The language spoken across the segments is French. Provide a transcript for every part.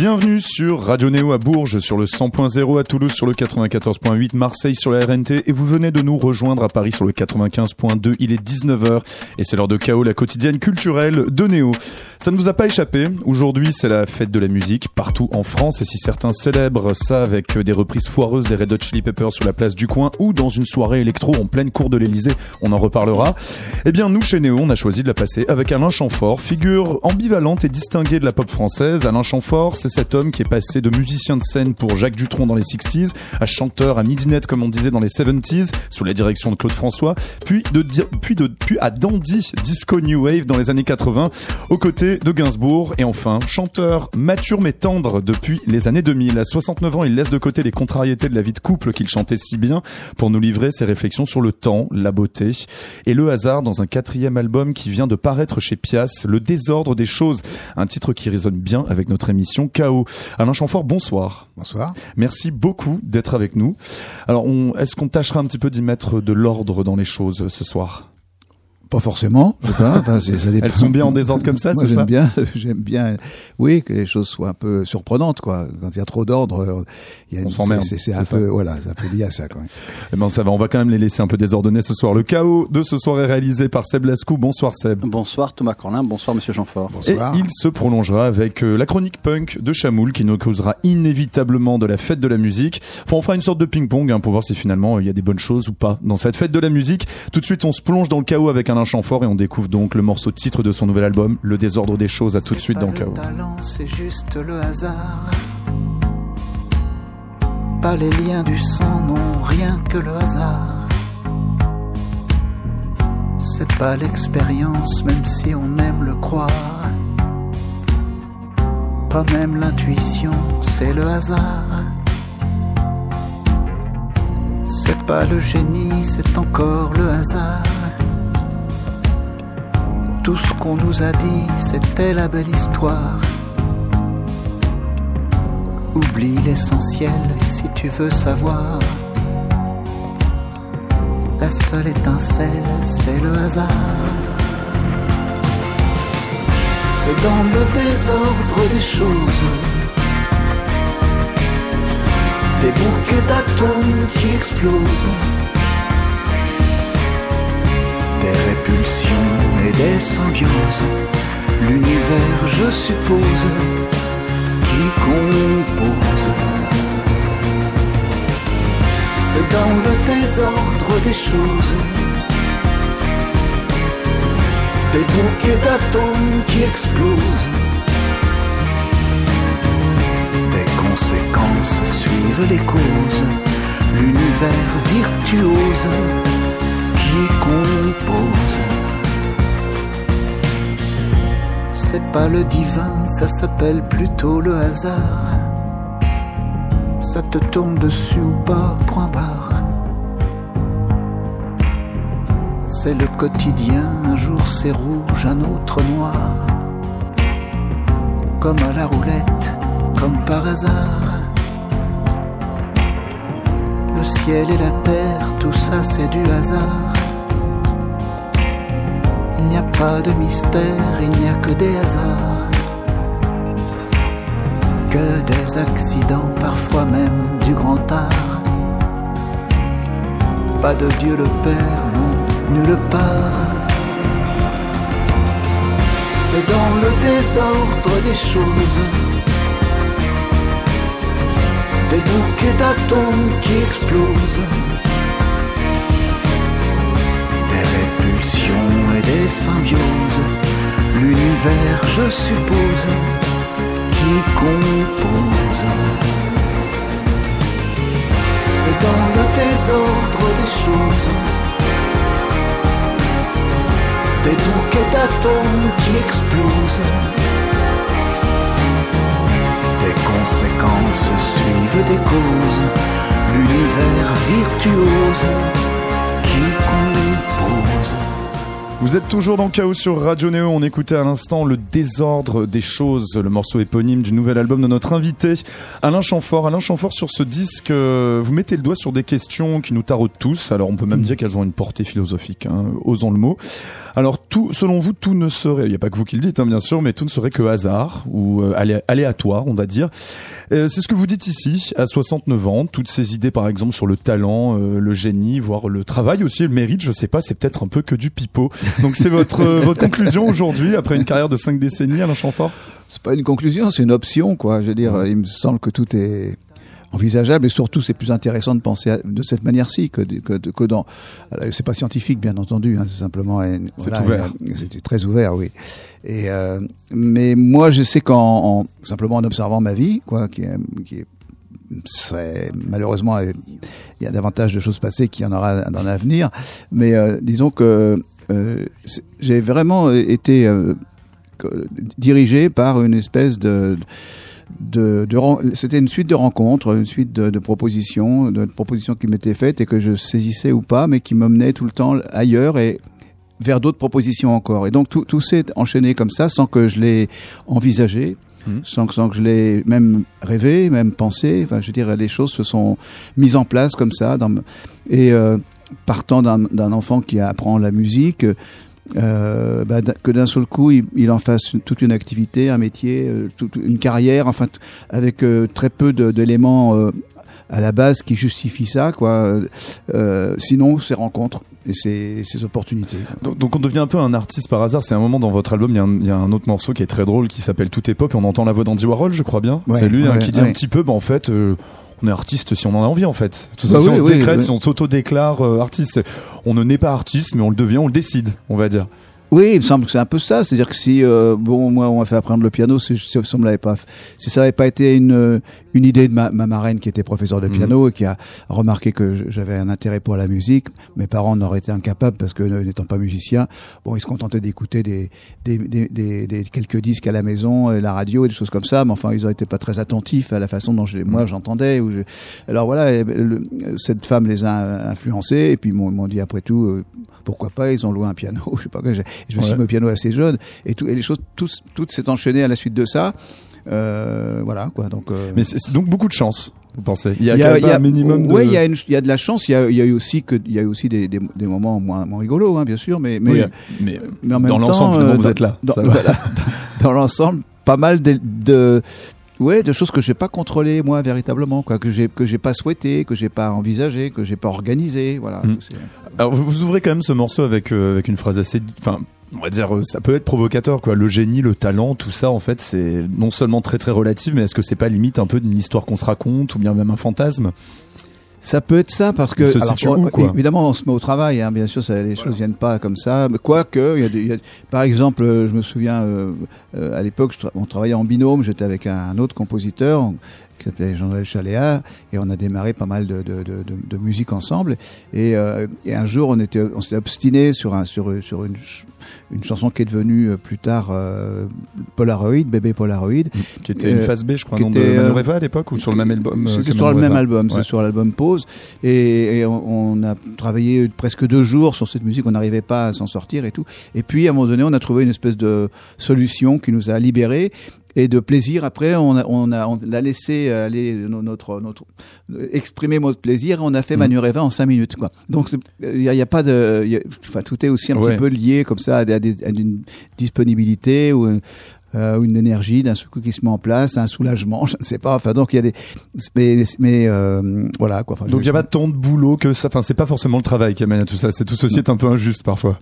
Bienvenue sur Radio Néo à Bourges, sur le 100.0 à Toulouse, sur le 94.8, Marseille sur la RNT et vous venez de nous rejoindre à Paris sur le 95.2. Il est 19h et c'est l'heure de chaos, la quotidienne culturelle de Néo. Ça ne vous a pas échappé. Aujourd'hui, c'est la fête de la musique partout en France et si certains célèbrent ça avec des reprises foireuses des Red Hot Chili Peppers sur la place du coin ou dans une soirée électro en pleine cour de l'Elysée, on en reparlera. Eh bien, nous, chez Néo, on a choisi de la passer avec Alain Chamfort, figure ambivalente et distinguée de la pop française. Alain Chamfort, c'est cet homme qui est passé de musicien de scène pour Jacques Dutronc dans les 60s, à chanteur à midinette comme on disait dans les 70s, sous la direction de Claude François, puis de puis de puis à dandy disco new wave dans les années 80, aux côtés de Gainsbourg et enfin chanteur mature mais tendre depuis les années 2000. À 69 ans, il laisse de côté les contrariétés de la vie de couple qu'il chantait si bien pour nous livrer ses réflexions sur le temps, la beauté et le hasard dans un quatrième album qui vient de paraître chez Pias, Le désordre des choses, un titre qui résonne bien avec notre émission Chaos. Alain Chamfort, bonsoir. Bonsoir. Merci beaucoup d'être avec nous. Alors, est-ce qu'on tâchera un petit peu d'y mettre de l'ordre dans les choses ce soir? Pas forcément, je sais pas. Enfin, ça Elles sont bien en désordre comme ça, c'est ça J'aime bien, j'aime bien. Oui, que les choses soient un peu surprenantes, quoi. Quand il y a trop d'ordre, il y a on s'emmerde. C'est un peu, voilà, ça peut lié à ça, quoi. Eh ben, ça va. On va quand même les laisser un peu désordonnés ce soir. Le chaos de ce soir est réalisé par Seb Lascou. Bonsoir Seb. Bonsoir Thomas Corlin. Bonsoir Monsieur Jeanfort. Bonsoir. Et il se prolongera avec euh, la chronique punk de Chamoul qui nous causera inévitablement de la fête de la musique. Enfin, on fera une sorte de ping-pong hein, pour voir si finalement il y a des bonnes choses ou pas dans cette fête de la musique. Tout de suite, on se plonge dans le chaos avec Alain Chamfort et on découvre donc le morceau titre de son nouvel album, Le désordre des choses, à tout de suite dans Chaos. C'est juste le hasard. Pas les liens du sang, non, rien que le hasard. C'est pas l'expérience, même si on aime le croire. Pas même l'intuition, c'est le hasard. C'est pas le génie, c'est encore le hasard. Tout ce qu'on nous a dit, c'était la belle histoire. Oublie l'essentiel si tu veux savoir. La seule étincelle, c'est le hasard. C'est dans le désordre des choses. Des bouquets d'atomes qui explosent des répulsions et des symbioses, l'univers, je suppose, qui compose. C'est dans le désordre des choses, des bouquets d'atomes qui explosent. Des conséquences suivent les causes, l'univers virtuose compose. C'est pas le divin, ça s'appelle plutôt le hasard. Ça te tombe dessus ou pas, point barre. C'est le quotidien, un jour c'est rouge, un autre noir. Comme à la roulette, comme par hasard. Le ciel et la terre, tout ça c'est du hasard. Il n'y a pas de mystère, il n'y a que des hasards. Que des accidents, parfois même du grand art. Pas de Dieu le Père, non, nulle part. C'est dans le désordre des choses des bouquets d'atomes qui explosent, et des symbioses, l'univers, je suppose, qui compose. C'est dans le désordre des choses, des bouquets d'atomes qui explosent. Conséquences suivent des causes, l'univers virtuose Vous êtes toujours dans Chaos sur Radio Néo. On écoutait à l'instant le désordre des choses, le morceau éponyme du nouvel album de notre invité, Alain Chamfort. Alain Chamfort, sur ce disque, euh, vous mettez le doigt sur des questions qui nous taraudent tous. Alors, on peut même dire qu'elles ont une portée philosophique, hein, osons le mot. Alors, selon vous, tout ne serait, il n'y a pas que vous qui le dites, hein, bien sûr, mais tout ne serait que hasard ou euh, aléatoire, on va dire. Euh, c'est ce que vous dites ici, à 69 ans. Toutes ces idées, par exemple, sur le talent, le génie, voire le travail aussi, le mérite, je sais pas, c'est peut-être un peu que du pipeau. Donc c'est votre euh, conclusion aujourd'hui après une carrière de cinq décennies, Alain Chamfort C'est pas une conclusion, c'est une option, quoi. Je veux dire, il me semble que tout est envisageable et surtout c'est plus intéressant de penser de cette manière-ci que, que, que dans c'est pas scientifique bien entendu hein, c'est simplement c'est ouvert. c'est très ouvert oui. Et euh, mais moi je sais qu'en simplement en observant ma vie quoi qui est, qui est serait malheureusement il y a davantage de choses passées qu'il y en aura dans l'avenir. Mais euh, disons que euh, j'ai vraiment été euh, dirigé par une espèce de de, de c'était une suite de rencontres, une suite de, de propositions, de, propositions qui m'étaient faites et que je saisissais ou pas, mais qui m'emmenaient tout le temps ailleurs et vers d'autres propositions encore. Et donc tout, tout s'est enchaîné comme ça, sans que je l'ai envisagé, mmh. sans, sans, que je l'ai même rêvé, même pensé. Enfin, je veux dire, les choses se sont mises en place comme ça. Dans, et euh, partant d'un enfant qui apprend la musique, euh, bah, que d'un seul coup il, en fasse toute une activité, un métier, euh, toute une carrière, enfin avec euh, très peu d'éléments à la base qui justifient ça, quoi. sinon, ces rencontres et ces, ces opportunités. Donc, donc, on devient un peu un artiste par hasard. C'est un moment dans votre album, il y, a un, il y, a un autre morceau qui est très drôle qui s'appelle Tout est pop et on entend la voix d'Andy Warhol, je crois bien. c'est lui hein, qui dit un petit peu, bah, en fait on est artiste si on en a envie en fait. Tout ça, bah si on se décrète, si on s'auto-déclare euh, artiste, on ne naît pas artiste, mais on le devient, on le décide, on va dire. Oui, il me semble que c'est un peu ça. C'est-à-dire que si, euh, bon, moi, on m'a fait apprendre le piano, si, si, ça l'avait pas, si ça n'avait pas été une une idée de ma, ma marraine qui était professeure de mhm. piano et qui a remarqué que j'avais un intérêt pour la musique, mes parents n'auraient été incapables parce que n'étant pas musicien, bon, ils se contentaient d'écouter des des, des, des, des, quelques disques à la maison, et la radio et des choses comme ça, mais enfin, ils n'auraient été pas très attentifs à la façon dont je, moi mhm. j'entendais. Ou je... Alors voilà, le, cette femme les a influencés et puis m'ont dit après tout, euh, pourquoi pas, ils ont loué un piano, je sais pas quoi. Je, me suis mis au piano assez jeune et tout, et les choses, tout, tout s'est enchaîné à la suite de ça. Euh, voilà quoi. Donc. Euh... Mais c'est donc beaucoup de chance. Vous pensez? Il y a, il y a, il y a un minimum. De... Oui, il y a il y a de la chance. Il y a, il y a eu aussi que, il y a eu aussi des, des, des moments moins, moins rigolos, hein, bien sûr, mais mais, oui, mais, mais, en même dans l'ensemble, euh, vous êtes là. Dans, dans, dans l'ensemble, pas mal de, de Ouais, de choses que j'ai pas contrôlées moi véritablement, quoi, que j'ai que j'ai pas souhaité, que j'ai pas envisagé, que j'ai pas organisé, voilà. Mmh. Alors vous, vous, ouvrez quand même ce morceau avec euh, avec une phrase assez, enfin on va dire, euh, ça peut être provocateur, quoi. Le génie, le talent, tout ça, en fait, c'est non seulement très très relatif, mais est-ce que c'est pas limite un peu d'une histoire qu'on se raconte ou bien même un fantasme? Ça peut être ça parce que alors, évidemment on se met au travail hein, bien sûr ça, les choses viennent pas comme ça mais quoique il y, a des, y a, par exemple euh, je me souviens euh, euh, à l'époque on travaillait en binôme j'étais avec un, un, autre compositeur qui s'appelait Jean-Noël Chaléa, et on a démarré pas mal de, de, de, de musique ensemble. Et, euh, et, un jour, on était, on s'est obstiné sur un, sur, sur une, une chanson qui est devenue euh, plus tard euh, Polaroid, bébé Polaroid, qui était une phase B, je crois, non, de Manoreva à l'époque ou sur le même album. C'est sur le même album, ouais. c'est sur l'album Pause, et, et on, on, a travaillé presque deux jours sur cette musique, on n'arrivait pas à s'en sortir et tout. Et puis à un moment donné, on a trouvé une espèce de solution qui nous a libérés et de plaisir. Après, on a, on a, on l'a laissé aller notre, notre, exprimer notre plaisir. On a fait mmh. Manureva en cinq minutes, quoi. Donc, il n'y a, a, pas de, y a, enfin, tout est aussi un ouais. petit peu lié comme ça à, des, à, une disponibilité ou euh, une énergie d'un coup qui se met en place, un soulagement, je ne sais pas. Enfin, donc il y a des, mais, mais euh, voilà quoi. Enfin, donc il n'y a pas tant de boulot que ça. Enfin, c'est pas forcément le travail qui amène à tout ça. C'est tout ceci est un peu injuste parfois.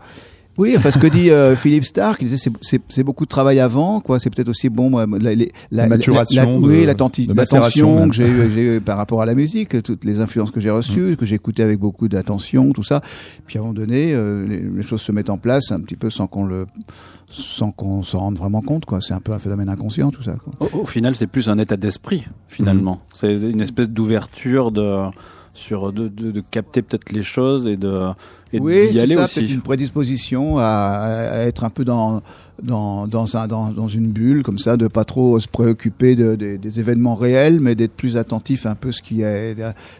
Oui, enfin ce que dit euh, Philippe Stark, il disait c'est, c'est, beaucoup de travail avant, quoi. C'est peut-être aussi bon la, la, la maturation, la, la, oui, l'attention que j'ai eu, par rapport à la musique, toutes les influences que j'ai reçues, que j'ai écoutées avec beaucoup d'attention, tout ça. Puis à un moment donné, euh, les, les, choses se mettent en place un petit peu sans qu'on le sans qu'on s'en rende vraiment compte quoi c'est un peu un phénomène inconscient tout ça quoi. Au, au final c'est plus un état d'esprit finalement mm. c'est une espèce d'ouverture de sur de, de, de capter peut-être les choses et de et oui, d'y aller ça, aussi. une prédisposition à, à être un peu dans dans dans, un, dans dans une bulle comme ça, de pas trop se préoccuper de, de- des événements réels, mais d'être plus attentif un peu ce qui est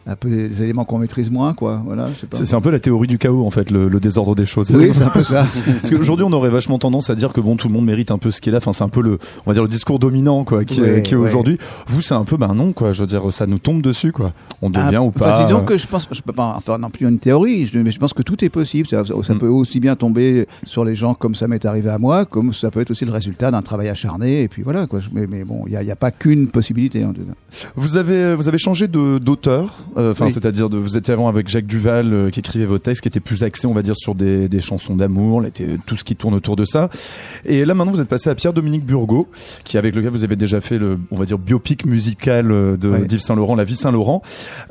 un peu des éléments qu'on maîtrise moins, quoi. Voilà. C'est un peu la théorie du chaos en fait, le, le désordre des choses. Oui, c'est un peu ça. Parce qu'aujourd'hui, on aurait vachement tendance à dire que bon, tout le monde mérite un peu ce qu'il a. Enfin, c'est un peu le, on va dire le discours dominant, quoi, qui, est- qui aujourd'hui. Vous, c'est un peu, ben non, quoi. Je veux dire, ça nous tombe dessus, quoi. On devient Ah, ou enfin, pas. disons euh, que je pense, je peux pas en faire non plus une théorie, mais je pense que tout est possible. Ça, Mm. peut aussi bien tomber sur les gens comme ça m'est arrivé à moi, comme ça peut être aussi le résultat d'un travail acharné. Et puis voilà, quoi. Mais, mais bon, il n'y a, pas qu'une possibilité en tout cas. Vous avez, vous avez changé d'auteur, euh, Oui. c'est-à-dire vous étiez avant avec Jacques Duval euh, qui écrivait vos textes, qui était plus axé, on va dire, sur des, des chansons d'amour, tout ce qui tourne autour de ça. Et là, maintenant, vous êtes passé à Pierre-Dominique Burgot, qui avec lequel vous avez déjà fait le, on va dire, biopic musical euh, de Ouais. d'Yves Saint-Laurent, La vie Saint-Laurent.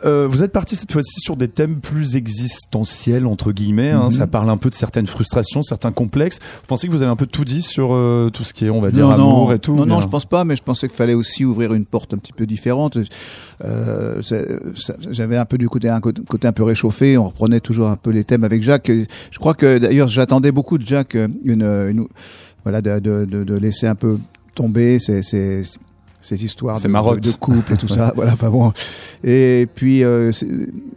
Euh, vous êtes parti cette fois-ci sur des thèmes plus existentiels entre guillemets. hein. Mhm. Ça parle un peu de certaines frustrations, certains complexes. Vous pensez que vous avez un peu tout dit sur euh, tout ce qui est, on va dire, non, amour non, et tout non, non, bien je pense pas, mais je pensais qu'il fallait aussi ouvrir une porte un petit peu différente. Euh, J'avais un peu du côté un côté un peu réchauffé. On reprenait toujours un peu les thèmes avec Jacques. Je crois que d'ailleurs j'attendais beaucoup de Jacques euh, une, une voilà de, de, de, de laisser un peu tomber ces ces ces histoires de, couple et tout ça. Voilà, enfin bon. Et puis euh,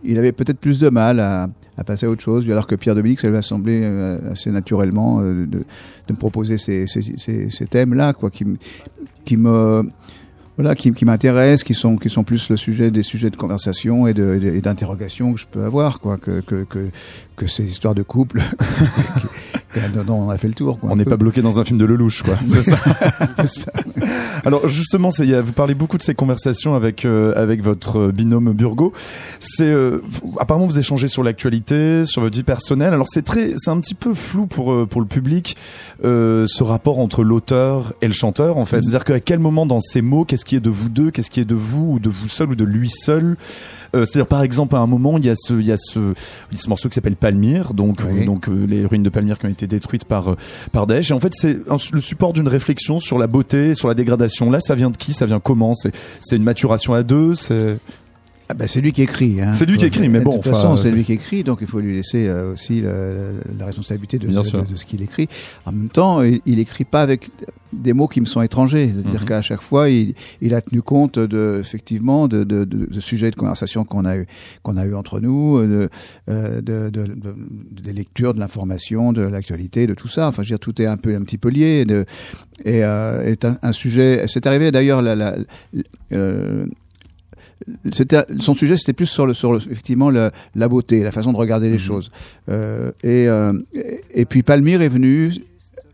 il avait peut-être plus de mal à, à passer à autre chose, alors que Pierre Dominique, ça lui a semblé euh, assez naturellement euh, de, me proposer ces, ces, ces, thèmes-là, quoi, qui, me voilà, qui, qui m'intéressent, qui sont qui sont plus le sujet des sujets de conversation et d'interrogation que je peux avoir, quoi, que que, que ces histoires de couple on a fait le tour. Quoi, On n'est pas bloqué dans un film de Lelouch, quoi. C'est ça. Alors justement, vous parlez beaucoup de ces conversations avec euh, avec votre euh, binôme Burgo. C'est euh, apparemment vous échangez sur l'actualité, sur votre vie personnelle. Alors c'est très, c'est un petit peu flou pour euh, pour le public euh, ce rapport entre l'auteur et le chanteur en fait. Mhm. C'est-à-dire qu'à quel moment dans ces mots, qu'est-ce qui est de vous deux, qu'est-ce qui est de vous ou de vous seul ou de lui seul. Euh, C'est-à-dire par exemple à un moment il y a ce il y a ce, il y a ce morceau qui s'appelle Palmyre donc Oui. euh, donc euh, les ruines de Palmyre qui ont été détruites par par Daesh. Et en fait c'est le support d'une réflexion sur la beauté sur la dégradation. Là ça vient de qui? Ça vient comment? C'est c'est une maturation à deux? C'est Ah ben, c'est lui qui écrit. Hein. C'est lui qui écrit, mais bon, De toute enfin, façon, c'est lui qui écrit, donc il faut lui laisser euh, aussi le- la responsabilité de, ce qu'il écrit. En même temps, il, il écrit pas avec des mots qui me sont étrangers. C'est-à-dire Mhm. qu'à chaque fois, il, il a tenu compte de, effectivement, de, de, sujets de conversation qu'on a eu, qu'on a eu entre nous, de, euh, de, de, de- des lectures, de l'information, de l'actualité, de tout ça. Enfin, je veux dire, tout est un peu, un petit peu lié. Et euh, est un, un sujet. C'est arrivé d'ailleurs la, la, euh, c'était son sujet c'était plus sur le sur le, effectivement le- la beauté la façon de regarder les Mhm. choses euh, et, euh, et et puis Palmyre est venu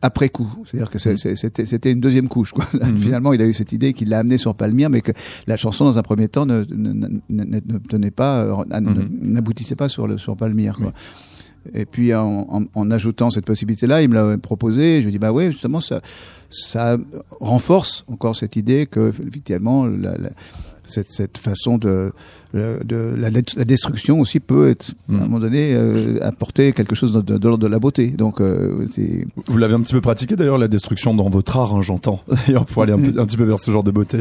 après coup c'est-à-dire que Mhm. c'était une deuxième couche quoi Mhm. finalement il a eu cette idée qui l'a amené sur Palmyre mais que la chanson dans un premier temps ne ne, ne, tenait pas euh, n'aboutissait pas sur le sur Palmyre quoi et puis en, en, en ajoutant cette possibilité-là, il me l'a proposé. Et je lui ai dit bah ouais, justement ça, ça renforce encore cette idée que effectivement la, la- cette, cette façon de, de la, la destruction aussi peut être à Mm. un moment donné euh, apporter quelque chose de, de, de l'ordre de la beauté. Donc euh, vous l'avez un petit peu pratiqué d'ailleurs la destruction dans votre art hein, j'entends d'ailleurs pour aller un, peu- un petit peu vers ce genre de beauté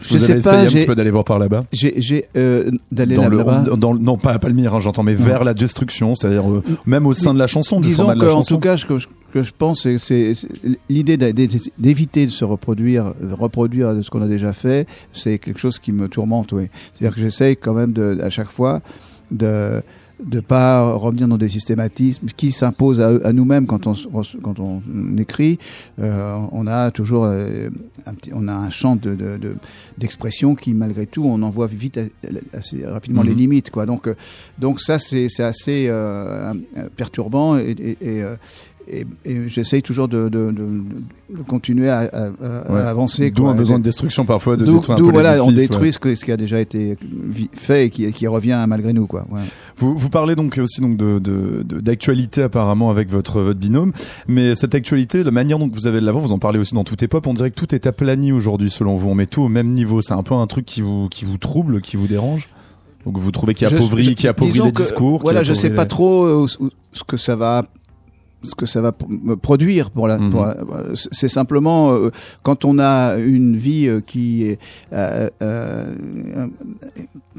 Je vous sais avez pas, essayé un petit peu d'aller voir par là-bas? j'ai euh, d'aller là-bas. non pas à Palmyre hein, j'entends mais vers la destruction c'est-à-dire euh, même au sein de la chanson du Disons format de la qu'en chanson tout cas, je, que je pense, c'est- l'idée d'éviter de se reproduire, de reproduire de ce qu'on a déjà fait, c'est quelque chose qui me tourmente. Oui. C'est-à-dire que j'essaye quand même de, à chaque fois de de pas revenir dans des systématismes qui s'imposent à, à nous-mêmes quand on, quand on écrit. Euh, on a toujours euh, un petit, on a un champ de, de, de- d'expression qui, malgré tout, on en voit vite a- assez rapidement Mhm. les limites, quoi. Donc, euh, donc ça, c'est, c'est assez euh, euh, perturbant et, et, et, euh, et- et j'essaye toujours de, de, de, de continuer à, à- à Ouais. avancer. d'où un besoin de destruction parfois de D'où, détruire un peu voilà, on ouais. détruit ce, que, ce qui a déjà été fait et qui, qui revient malgré nous, quoi. Ouais. Vous, vous parlez donc aussi donc d'actualité apparemment avec votre votre binôme, mais cette actualité, la manière dont vous avez de l'avant, vous en parlez aussi dans tout est pop. On dirait que tout est aplani aujourd'hui selon vous. On met tout au même niveau. C'est un peu un truc qui vous qui vous trouble, qui vous dérange? Donc vous trouvez qu'il appauvrit, qui les discours. Voilà, je sais appauvrit pas trop euh, ce que ça va ce que ça va produire pour la. Mhm. pour la- c'est simplement euh, quand on a une vie euh, qui euh, euh, euh,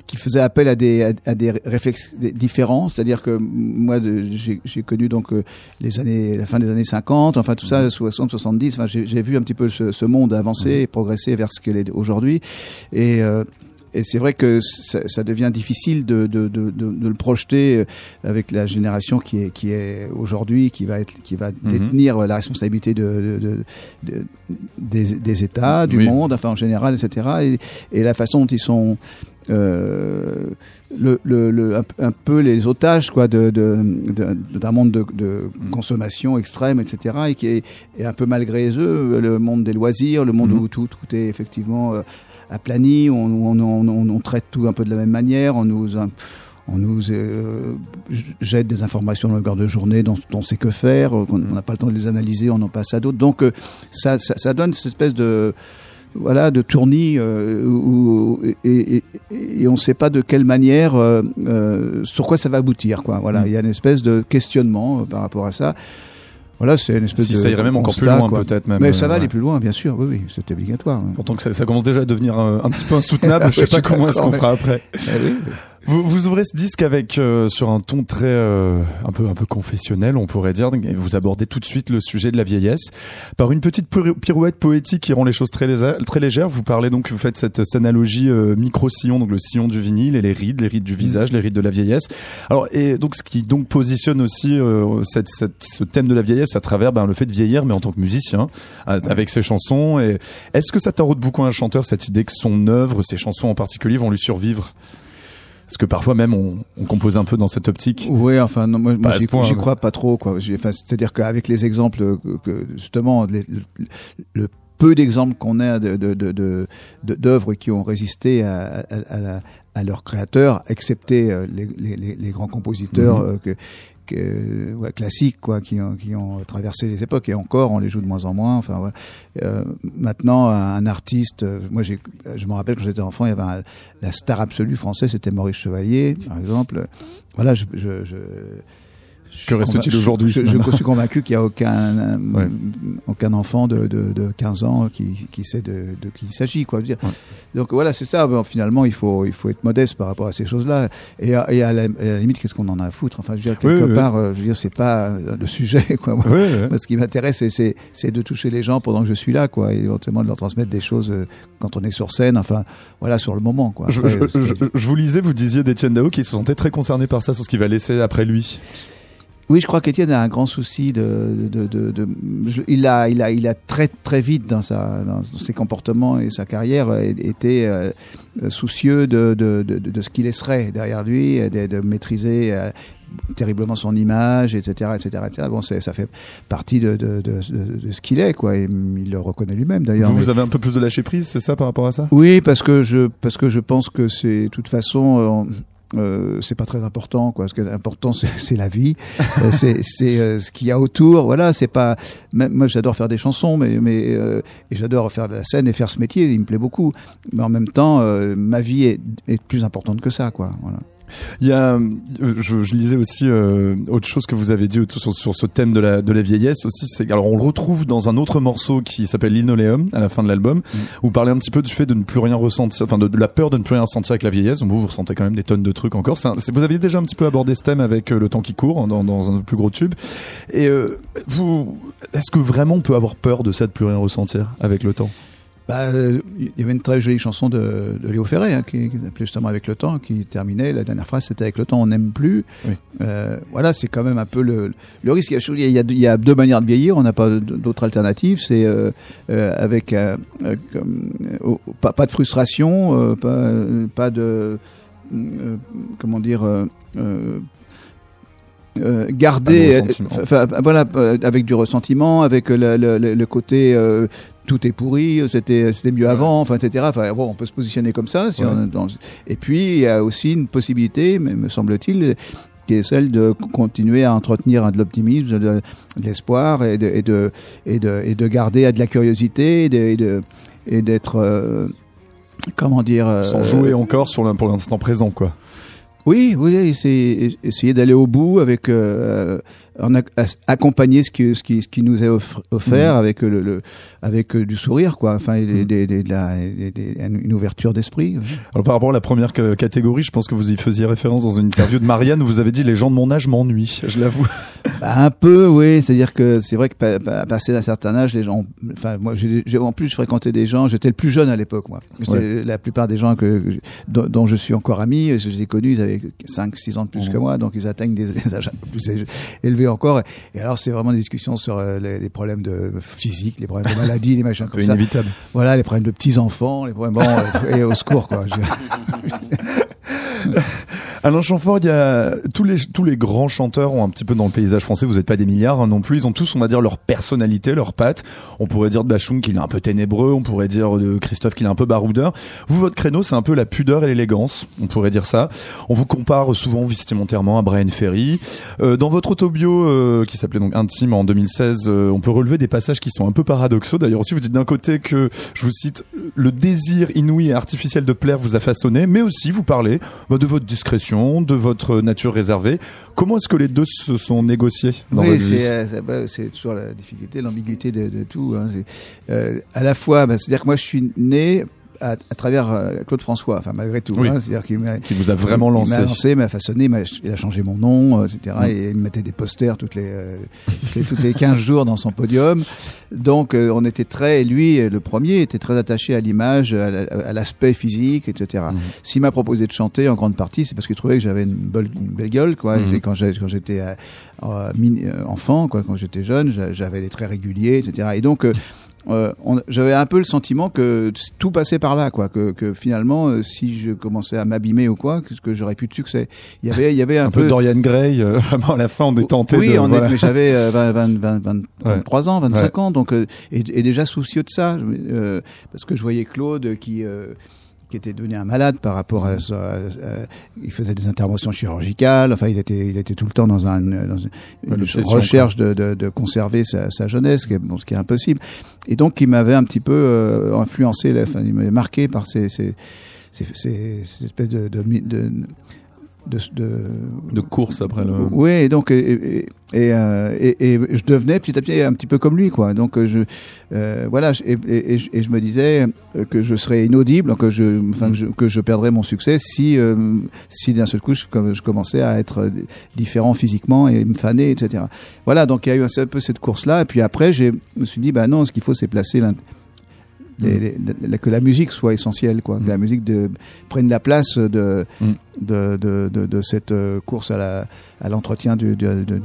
qui faisait appel à des à, à des réflexes différents, c'est-à-dire que moi j'ai connu donc euh, les années la fin des années 50, enfin tout ça 60 70, enfin j'ai vu un petit peu ce, ce monde avancer et progresser vers ce qu'elle est aujourd'hui et euh, et c'est vrai que ça, ça devient difficile de, de, de, de, le projeter euh, avec la génération qui est, qui est aujourd'hui, qui va, être, qui va Mhm. détenir la responsabilité de, de, de, de- des, des États, du Oui. monde, enfin en général, etc. Et, et la façon dont ils sont euh, le, le, le, un, un peu les otages quoi de de- de- d'un monde de, de Mhm. consommation extrême etc et qui est, un peu malgré eux le monde des loisirs le monde Mhm. où tout tout est effectivement euh, aplani on, on, traite tout un peu de la même manière on nous nous euh, jette des informations dans le de journée dont on sait que faire, euh, on n'a pas le temps de les analyser, on en passe à d'autres. Donc euh, ça, donne cette espèce de voilà de tournis euh, où- et, on ne sait pas de quelle manière euh, euh, sur quoi ça va aboutir. Voilà, il y a une espèce de questionnement euh, par rapport à ça. Voilà, c'est une espèce Si de ça irait même encore plus loin, peut-être même. Mais ça va euh, aller ouais. plus loin, bien sûr. Oui, oui, c'est obligatoire. Pourtant que ça, ça commence déjà à devenir un, un petit peu insoutenable. Ah je sais pas comment est-ce qu'on fera après. Vous, vous ouvrez ce disque avec euh, sur un ton très euh, un peu un peu confessionnel, on pourrait dire. Et vous abordez tout de suite le sujet de la vieillesse par une petite pir- pirouette poétique qui rend les choses très légères. Très légères. Vous parlez donc, vous faites cette, cette analogie euh, micro sillon, donc le sillon du vinyle et les rides, les rides du visage, les rides de la vieillesse. Alors et donc ce qui donc positionne aussi euh, cette, cette, ce thème de la vieillesse à travers ben, le fait de vieillir, mais en tant que musicien, avec ses chansons. Et est-ce que ça taraude beaucoup un chanteur cette idée que son œuvre, ses chansons en particulier, vont lui survivre? Parce que parfois même on, on compose un peu dans cette optique. Oui, enfin, non, moi, j'y mais- crois pas trop, quoi. J'ai- Enfin, c'est-à-dire qu'avec les exemples que, que, justement, les- le, le peu d'exemples qu'on a de, de, de, de- de- d'œuvres qui ont résisté à, à, à, la- à leur créateur, excepté euh, les, les, les- les grands compositeurs Mhm. euh, que, ouais, classiques, quoi, qui ont, qui ont traversé les époques. Et encore, on les joue de moins en moins. Enfin, voilà. Euh, maintenant, un artiste, euh, moi, je me rappelle quand j'étais enfant, il y avait la star absolue française, c'était Maurice Chevalier, par exemple. Voilà, je Que reste-t-il aujourd'hui, Je, je suis convaincu qu'il n'y a aucun, Ouais. aucun enfant de, de, de 15 ans qui, qui sait de, de qui il s'agit. Quoi. Je veux dire. Ouais. Donc voilà, c'est ça. Bon, finalement, il faut, il faut être modeste par rapport à ces choses-là. Et, à- et à, la, à la limite, qu'est-ce qu'on en a à foutre? Enfin, je veux dire, quelque Oui, oui, oui. part, euh, je veux dire, c'est pas euh, le sujet. Quoi. Moi, Ouais, ouais. moi, ce qui m'intéresse, c'est- de toucher les gens pendant que je suis là, quoi, et éventuellement de leur transmettre des choses euh, quand on est sur scène. Enfin, voilà, sur le moment, quoi. Après, je- je vous lisais, vous disiez d'Étienne Dao qui se sentait très concerné par ça, sur ce qu'il va laisser après lui. Oui, je crois qu'Étienne a un grand souci de, de, de, de- je- il a, il a, il a très très vite dans sa, dans ses comportements et sa carrière euh, été euh, soucieux de, ce qu'il laisserait derrière lui, de, maîtriser euh, terriblement son image, etc., etc., etc. Bon, ça fait partie de, de, de, de, de ce qu'il est, quoi. Et il le reconnaît lui-même d'ailleurs. Vous, mais- vous avez un peu plus de lâcher prise, c'est ça par rapport à ça oui, parce que je parce que je pense que c'est de toute façon euh, c'est pas très important quoi. Ce qui est important c'est la vie, Euh, c'est euh, ce qu'il y a autour. Voilà, c'est pas. Moi, j'adore faire des chansons, mais mais euh, et j'adore faire de la scène et faire ce métier. Il me plaît beaucoup. Mais en même temps, euh, ma vie est, est plus importante que ça quoi. Voilà. Il y a, euh, je, je lisais aussi euh, autre chose que vous avez dit sur, sur ce thème de la, de la vieillesse aussi. C'est, alors on le retrouve dans un autre morceau qui s'appelle Linoleum à la fin de l'album. Mm. Vous parlez un petit peu du fait de ne plus rien ressentir, enfin de, de la peur de ne plus rien ressentir avec la vieillesse. Donc vous, vous ressentez quand même des tonnes de trucs encore. Un- vous aviez déjà un petit peu abordé ce thème avec euh, le temps qui court dans, dans un plus gros tube. Et euh, vous, est-ce que vraiment on peut avoir peur de ça de plus rien ressentir avec le temps? Bah, euh, il y avait une très jolie chanson de, de Léo Ferré hein, qui, qui s'appelait justement Avec le temps, qui terminait. La dernière phrase, c'était Avec le temps, on n'aime plus. Oui. Euh, voilà, c'est quand même un peu le, le risque. Il y, a, il, y deux manières de vieillir. On n'a pas d'autres alternatives. C'est euh, euh, avec euh, euh, euh, pas, pas de frustration, euh, pas, euh, pas de euh, comment dire. euh, euh, euh, garder, enfin, voilà, euh, avec du ressentiment, avec le, le, le- le côté euh, tout est pourri, c'était mieux avant, enfin etc. Enfin bon, on peut se positionner comme ça. Si Ouais. on est dans- Et puis il y a aussi une possibilité, mais me semble-t-il, qui est celle de continuer à entretenir de l'optimisme, de, de l'espoir et de, et de et de et de garder de la curiosité et d'être euh, comment dire euh, Sans jouer encore sur pour l'instant présent, quoi. Oui, oui, essayer d'aller au bout avec euh, on a accompagné ce qui ce qui ce qui nous est offert mmh. avec le, le, avec du sourire quoi. Enfin des, des, des, de la, une ouverture d'esprit alors par rapport à la première catégorie je pense que vous y faisiez référence dans une interview de Marianne où vous avez dit les gens de mon âge m'ennuient je l'avoue. Bah, un peu oui. C'est à dire que c'est vrai que passer un certain âge les gens enfin moi j'ai en plus je fréquentais des gens j'étais le plus jeune à l'époque moi. La plupart des gens que dont, je suis encore ami je les ai connus ils avaient 5 6 ans de plus mmh. que moi donc ils atteignent des, des âges un peu plus élevés encore. Et alors, c'est vraiment des discussions sur euh, les, problèmes de physique, les problèmes de maladie, les machins comme ça. Inévitable. Voilà, les problèmes de petits enfants, les problèmes bon, et au secours quoi. Alain Chamfort, il y a tous les tous les grands chanteurs ont un petit peu dans le paysage français. Vous n'êtes pas des milliards hein, non plus. Ils ont tous, on va dire, leur personnalité, leur patte. On pourrait dire de Bachung qu'il est un peu ténébreux. On pourrait dire de Christophe qu'il est un peu baroudeur. Vous, votre créneau, c'est un peu la pudeur et l'élégance. On pourrait dire ça. On vous compare souvent vestimentairement à Brian Ferry. Euh, dans votre autobio euh, qui s'appelait donc Intime en 2016, euh, on peut relever des passages qui sont un peu paradoxaux. D'ailleurs aussi, vous dites d'un côté que, je vous cite, le désir inouï et artificiel de plaire vous a façonné, mais aussi vous parlez de votre discrétion, de votre nature réservée. Comment est-ce que les deux se sont négociés dans Oui, euh, bah, c'est toujours la difficulté, l'ambiguïté de, tout. Hein. Euh, à la fois, bah, c'est-à-dire que moi je suis né à, travers euh, Claude François, enfin malgré tout. Hein, c'est-à-dire qu'il qui vous a vraiment lancé. Il m'a lancé, m'a façonné, il a changé mon nom, euh, etc. Et il me mettait des posters toutes les, euh, toutes les, 15 jours dans son podium. Donc on était très, lui, le premier, était très attaché à l'image, à l'aspect physique, etc. Mmh. S'il m'a proposé de chanter en grande partie, c'est parce qu'il trouvait que j'avais une, belle, gueule, quoi. Mmh. Quand j'étais enfant, quoi, quand j'étais jeune, j'avais des traits réguliers, etc. Et donc euh, j'avais un peu le sentiment que tout passait par là, quoi. Que, que finalement, euh, si je commençais à m'abîmer ou quoi, que, que j'aurais plus de succès. Il y avait, il y avait un, un, peu, Dorian Gray. Euh, à la fin, on est tenté. Oui, de, on mais j'avais 20, 20, 20, 23 ans, 25 ans, donc et, et, déjà soucieux de ça, parce que je voyais Claude qui qui était devenu un malade par rapport à, ça. il faisait des interventions chirurgicales. Enfin, il était, il était tout le temps dans, un, dans une, recherche de, de, de, conserver sa, sa jeunesse, bon, ce qui est impossible. Et donc, il m'avait un petit peu euh, influencé, enfin, il m'avait marqué par ces, ces, ces, ces espèces de, de, de de, course après le. Oui, et donc et, et, euh, et, et, je devenais petit à petit un petit peu comme lui, quoi. Donc je euh, voilà, et, et, je me disais que je serais inaudible, que je, enfin que je, que je perdrais mon succès si euh, si d'un seul coup je, je, commençais à être différent physiquement et me faner, etc. Voilà, donc il y a eu un, peu cette course là, et puis après je me suis dit bah non, ce qu'il faut c'est placer que la musique soit essentielle, quoi. Que la musique de, prenne la place de, mm. De, de, de, cette euh, course à l'entretien de,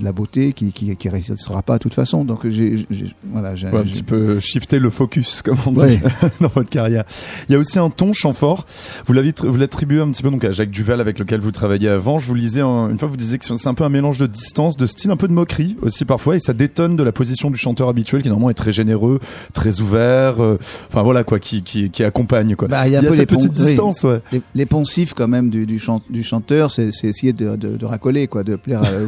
la beauté qui qui, qui restera pas de toute façon. Donc j'ai voilà, j'ai un petit peu shifter le focus comme on dit dans votre carrière. Il y a aussi un ton chant fort. Vous l'avez vous l'attribuez un petit peu donc à Jacques Duval avec lequel vous travaillez avant. Je vous lisais une fois vous disiez que c'est un peu un mélange de distance, de style, un peu de moquerie aussi parfois et ça détonne de la position du chanteur habituel qui normalement est très généreux, très ouvert. Euh, enfin voilà quoi, qui qui, qui accompagne quoi. Bah, il y a, un peu cette petite distance, ouais. Les, les, poncifs quand même du du, du chanteur, c'est essayer de, de, de racoler quoi, de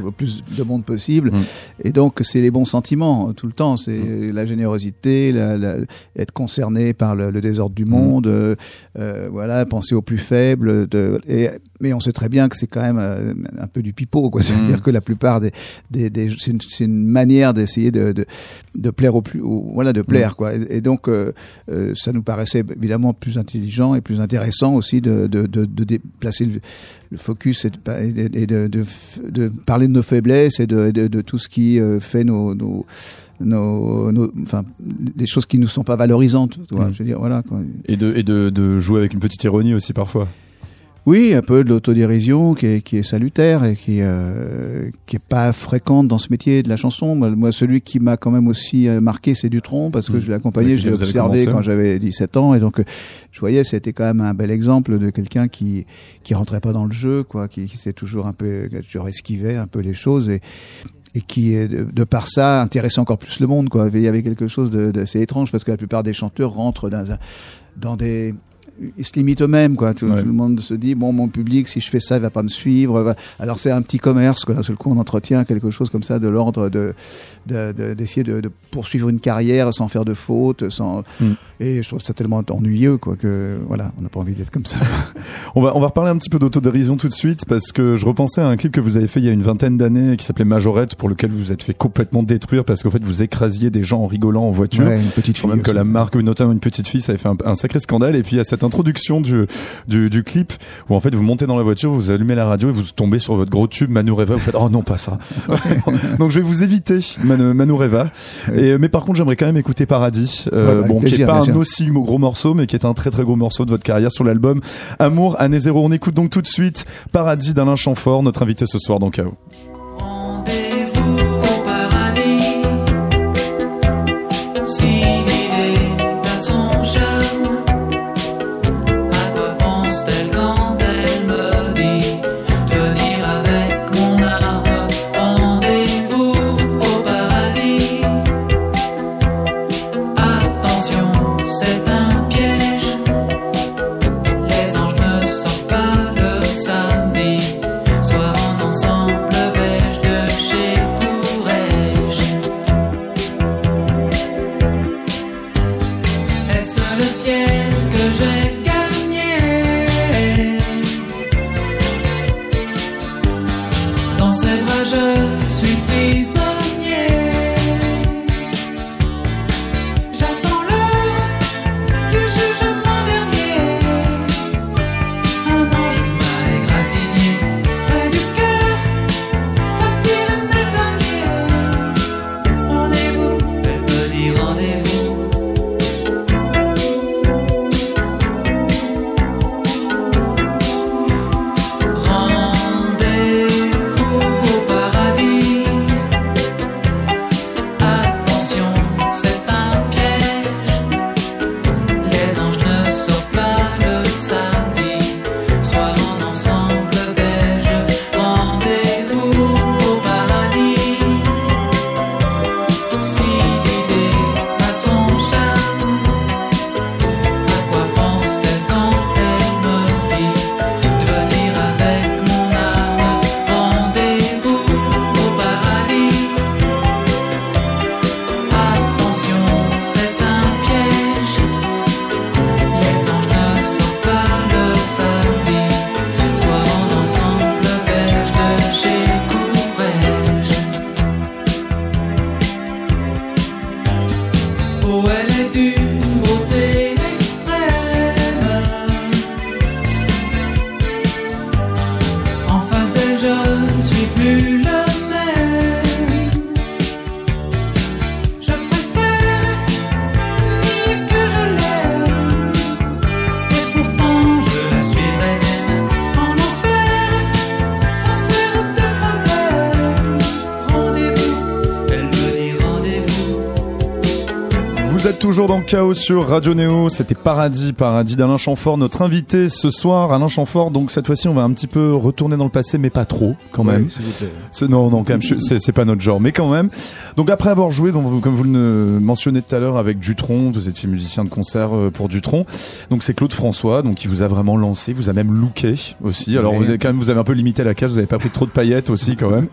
au plus de monde possible. Mm. Et donc, c'est les bons sentiments euh, tout le temps. C'est mm. la générosité, la, être concerné par le, désordre du mm. monde, euh, euh, voilà, penser aux plus faibles. De, et, mais on sait très bien que c'est quand même un peu du pipeau, quoi. C'est-à-dire que la plupart des, des, des c'est une, une, manière d'essayer de, de, de, plaire au plus, voilà, de plaire, quoi. Et, donc, ça nous paraissait évidemment plus intelligent et plus intéressant aussi de, de, de, de déplacer le, le focus et, de, parler de nos faiblesses et de, de, tout ce qui euh, fait nos, nos, nos, enfin, des choses qui ne sont pas valorisantes. Tu vois, mmh. Je veux dire, voilà. Quoi. Et, de, et de, de jouer avec une petite ironie aussi parfois. Oui, un peu de l'autodérision qui est, qui est salutaire et qui euh, qui est pas fréquente dans ce métier de la chanson. Moi, celui qui m'a quand même aussi euh, marqué, c'est Dutronc parce que mmh. je l'ai accompagné, je l'ai observé quand j'avais 17 ans et donc euh, je voyais c'était quand même un bel exemple de quelqu'un qui qui rentrait pas dans le jeu, quoi, qui, qui s'est toujours un peu toujours esquivé un peu les choses et et qui, de, de par ça, intéressait encore plus le monde. Quoi. Il y avait quelque chose d'assez étrange parce que la plupart des chanteurs rentrent dans des ils se limitent eux-mêmes, quoi. Tout, tout le monde se dit bon, mon public, si je fais ça, il va pas me suivre. Alors c'est un petit commerce, quoi. D'un seul coup, on entretient quelque chose comme ça de l'ordre de d'essayer de, de, de, poursuivre une carrière sans faire de fautes, sans. Mm. Et je trouve ça tellement ennuyeux, quoi, que voilà, on n'a pas envie d'être comme ça. on va on va reparler un petit peu d'autodérision tout de suite parce que je repensais à un clip que vous avez fait il y a une vingtaine d'années qui s'appelait Majorette, pour lequel vous êtes fait complètement détruire parce qu'en fait vous écrasiez des gens en rigolant en voiture. Ouais, une petite fille. Même que la marque, notamment une petite fille, ça avait fait un, un sacré scandale. Et puis a cette introduction du, du, du clip où en fait vous montez dans la voiture, vous allumez la radio et vous tombez sur votre gros tube Manureva. Vous faites oh non pas ça. Donc je vais vous éviter Manureva. Et mais par contre j'aimerais quand même écouter Paradis. Euh, bon, qui est pas un aussi gros morceau, mais qui est un très très gros morceau de votre carrière sur l'album Amour année zéro. On écoute donc tout de suite Paradis d'Alain Chamfort, notre invité ce soir dans KO. Chaos sur Radio Néo. C'était Paradis, Paradis d'Alain Chamfort, notre invité ce soir, Alain Chamfort. Donc cette fois-ci, on va un petit peu retourner dans le passé, mais pas trop, quand même. Oui, non, non, quand même, c'est pas notre genre, mais quand même. Donc après avoir joué, donc, comme vous le mentionnez tout à l'heure avec Dutron, vous étiez musicien de concert euh, pour Dutron. Donc c'est Claude François, donc qui vous a vraiment lancé, vous a même looké aussi. Alors vous avez quand même, vous avez un peu limité la cage, vous avez pas pris trop de paillettes aussi quand même.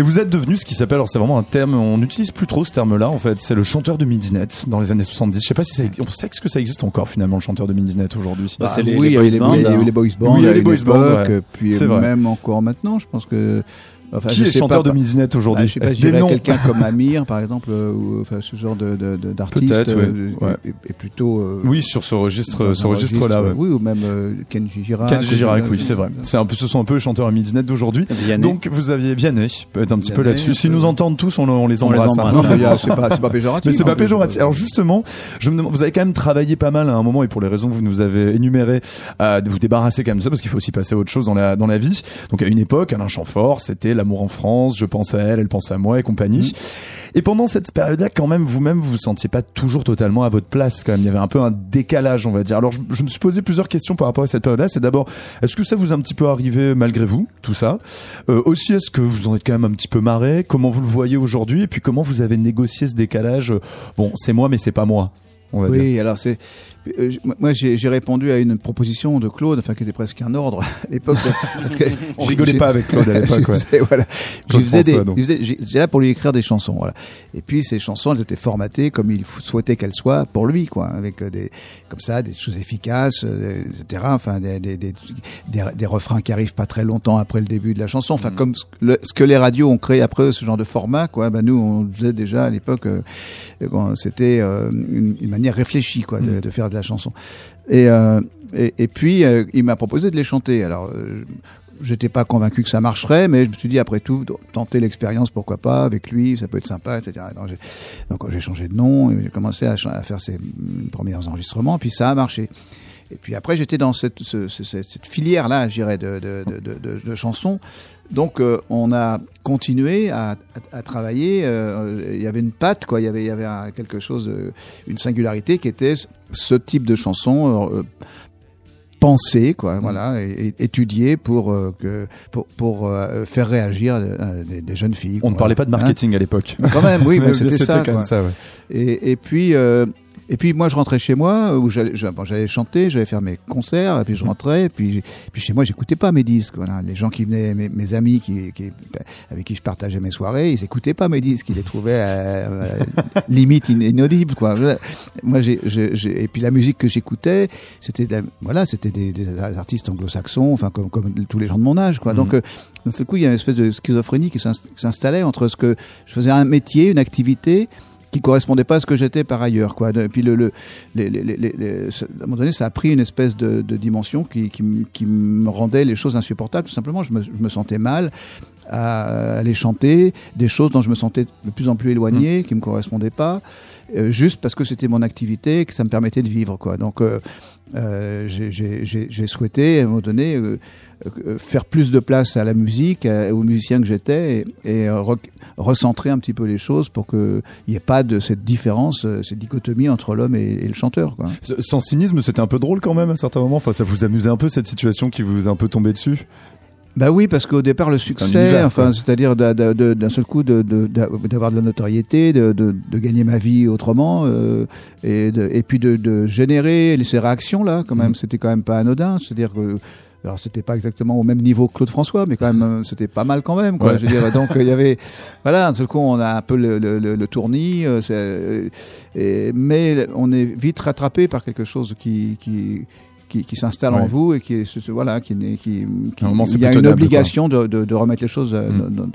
Et vous êtes devenu ce qui s'appelle, alors c'est vraiment un terme, on n'utilise plus trop ce terme-là en fait. C'est le chanteur de Midnight dans les années 70. Je sais pas si ça, on sait que ça existe encore finalement le chanteur de Midnight aujourd'hui. Bah, les, oui, il y a eu les boys bands, il y a eu les boys bands, puis même encore maintenant, je pense que Enfin, qui est chanteur de Midnight aujourd'hui bah, Je sais pas, je dirais quelqu'un comme Amir, par exemple, euh, ou enfin ce genre de d'artiste Peut-être, euh, ouais. Et, plutôt. Euh, oui, sur ce registre, ce registre-là. Oui, ou même Kenji Girac. Kenji Girac, oui, c'est vrai. C'est un peu, ce sont un peu les chanteurs à Midnight d'aujourd'hui. Donc vous aviez Vianney, peut-être un petit peu là-dessus. S'ils nous entendent tous, on, on les embrasse. On les embrasse. c'est pas, pas péjoratif. Mais c'est pas péjoratif. Alors justement, je me demande, vous avez quand même travaillé pas mal à un moment et pour les raisons que vous nous avez énumérées, à vous débarrasser quand même de ça parce qu'il faut aussi passer à autre chose dans la dans la vie. Donc à une époque, Alain Chamfort, c'était l'amour en France je pense à elle, elle pense à moi et compagnie. Mmh. Et pendant cette période-là, quand même, vous-même, vous vous sentiez pas toujours totalement à votre place. Quand même, il y avait un peu un décalage, on va dire. Alors, je, me suis posé plusieurs questions par rapport à cette période-là. C'est d'abord, est-ce que ça vous a un petit peu arrivé malgré vous, tout ça? Euh, Aussi, est-ce que vous en êtes quand même un petit peu marré? Comment vous le voyez aujourd'hui? Et puis, comment vous avez négocié ce décalage? Bon, c'est moi, mais c'est pas moi. on va dire. Oui, alors c'est. Euh, Moi, j'ai répondu à une proposition de Claude, enfin qui était presque un ordre à l'époque. On rigolait pas avec Claude à l'époque, ouais. voilà. J'étais là pour lui écrire des chansons, voilà. Et puis ces chansons, elles étaient formatées comme il souhaitait qu'elles soient pour lui, quoi, avec euh, des comme ça, des choses efficaces, euh, etc. Enfin, des, des, des, des, des refrains qui arrivent pas très longtemps après le début de la chanson. Mm. Enfin, comme ce, le- ce que les radios ont créé après ce genre de format, quoi. Ben nous, on faisait déjà à l'époque. euh, c'était euh, une, une manière réfléchie, quoi, de, Mm. de faire de la chanson. Et, euh, et, puis, euh, il m'a proposé de les chanter. Alors, euh, j'étais pas convaincu que ça marcherait, mais je me suis dit, après tout, tenter l'expérience, pourquoi pas, avec lui, ça peut être sympa, etc. Donc, j'ai, changé de nom, j'ai commencé à, faire ces mm, premiers enregistrements, puis ça a marché. Et puis après, j'étais dans cette, ce- ce- cette, cette filière-là, je dirais, de, de, de- de chansons. Donc, euh, on a continué à, à, à travailler. euh, il y avait une patte, quoi. Il y avait, il y avait un- quelque chose, euh, une singularité qui était ce type de chanson pensée, quoi. Voilà, et, et étudiée pour que pour, pour faire réagir des, des jeunes filles. On ne parlait pas de Hein marketing à l'époque. Quand même, oui, mais c'était ça. quand même ça, ouais. Et, et puis, et puis moi, je rentrais chez moi où j'allais, bon, chanter, j'allais faire mes concerts, et puis je rentrais, et puis, chez moi, j'écoutais pas mes disques. Voilà, les gens qui venaient, mes, mes amis qui, qui, avec qui je partageais mes soirées, ils écoutaient pas mes disques, ils les trouvaient euh, euh, limite in- inaudibles, quoi. Moi, j'ai, et puis la musique que j'écoutais, c'était, voilà, c'était des, des artistes anglo-saxons, enfin comme, comme tous les gens de mon âge, quoi. Donc, euh, d'un seul coup, il y a une espèce de schizophrénie qui s'installait entre ce que je faisais un métier, une activité qui correspondait pas à ce que j'étais par ailleurs quoi. Et puis le, le les, les, les, ça- à un moment donné ça a pris une espèce de, de dimension qui, qui, me- qui me rendait les choses insupportables tout simplement. Je me, je me sentais mal à aller chanter des choses dont je me sentais de plus en plus éloigné qui me correspondaient pas euh, juste parce que c'était mon activité et que ça me permettait de vivre quoi. Donc euh, euh, j'ai- souhaité à un moment donné euh, euh, faire plus de place à la musique, à- aux musiciens que j'étais, et, et, re- recentrer un petit peu les choses pour qu'il n'y ait pas de cette différence, cette dichotomie entre l'homme et, le chanteur. Sans cynisme, c'était un peu drôle quand même à certains moments. Enfin, ça vous amusait un peu cette situation qui vous est un peu tombée dessus? Bah oui, parce qu'au départ, le succès, enfin, c'est-à-dire d'un seul coup d'avoir de, la notoriété, de, gagner ma vie autrement, euh, et, puis de, générer ces réactions-là, quand même, Mhm. c'était quand même pas anodin. C'est-à-dire que. Alors c'était pas exactement au même niveau que Claude François, mais quand même euh, c'était pas mal quand même. Quoi, Ouais. Je veux dire, donc il y avait, voilà, d'un seul coup on a un peu le, le, tournis, euh, euh, et- mais on est vite rattrapé par quelque chose qui qui qui, qui s'installe en vous et qui est voilà qui qui, il y a une obligation de, de, de remettre les choses euh, Mm. dans-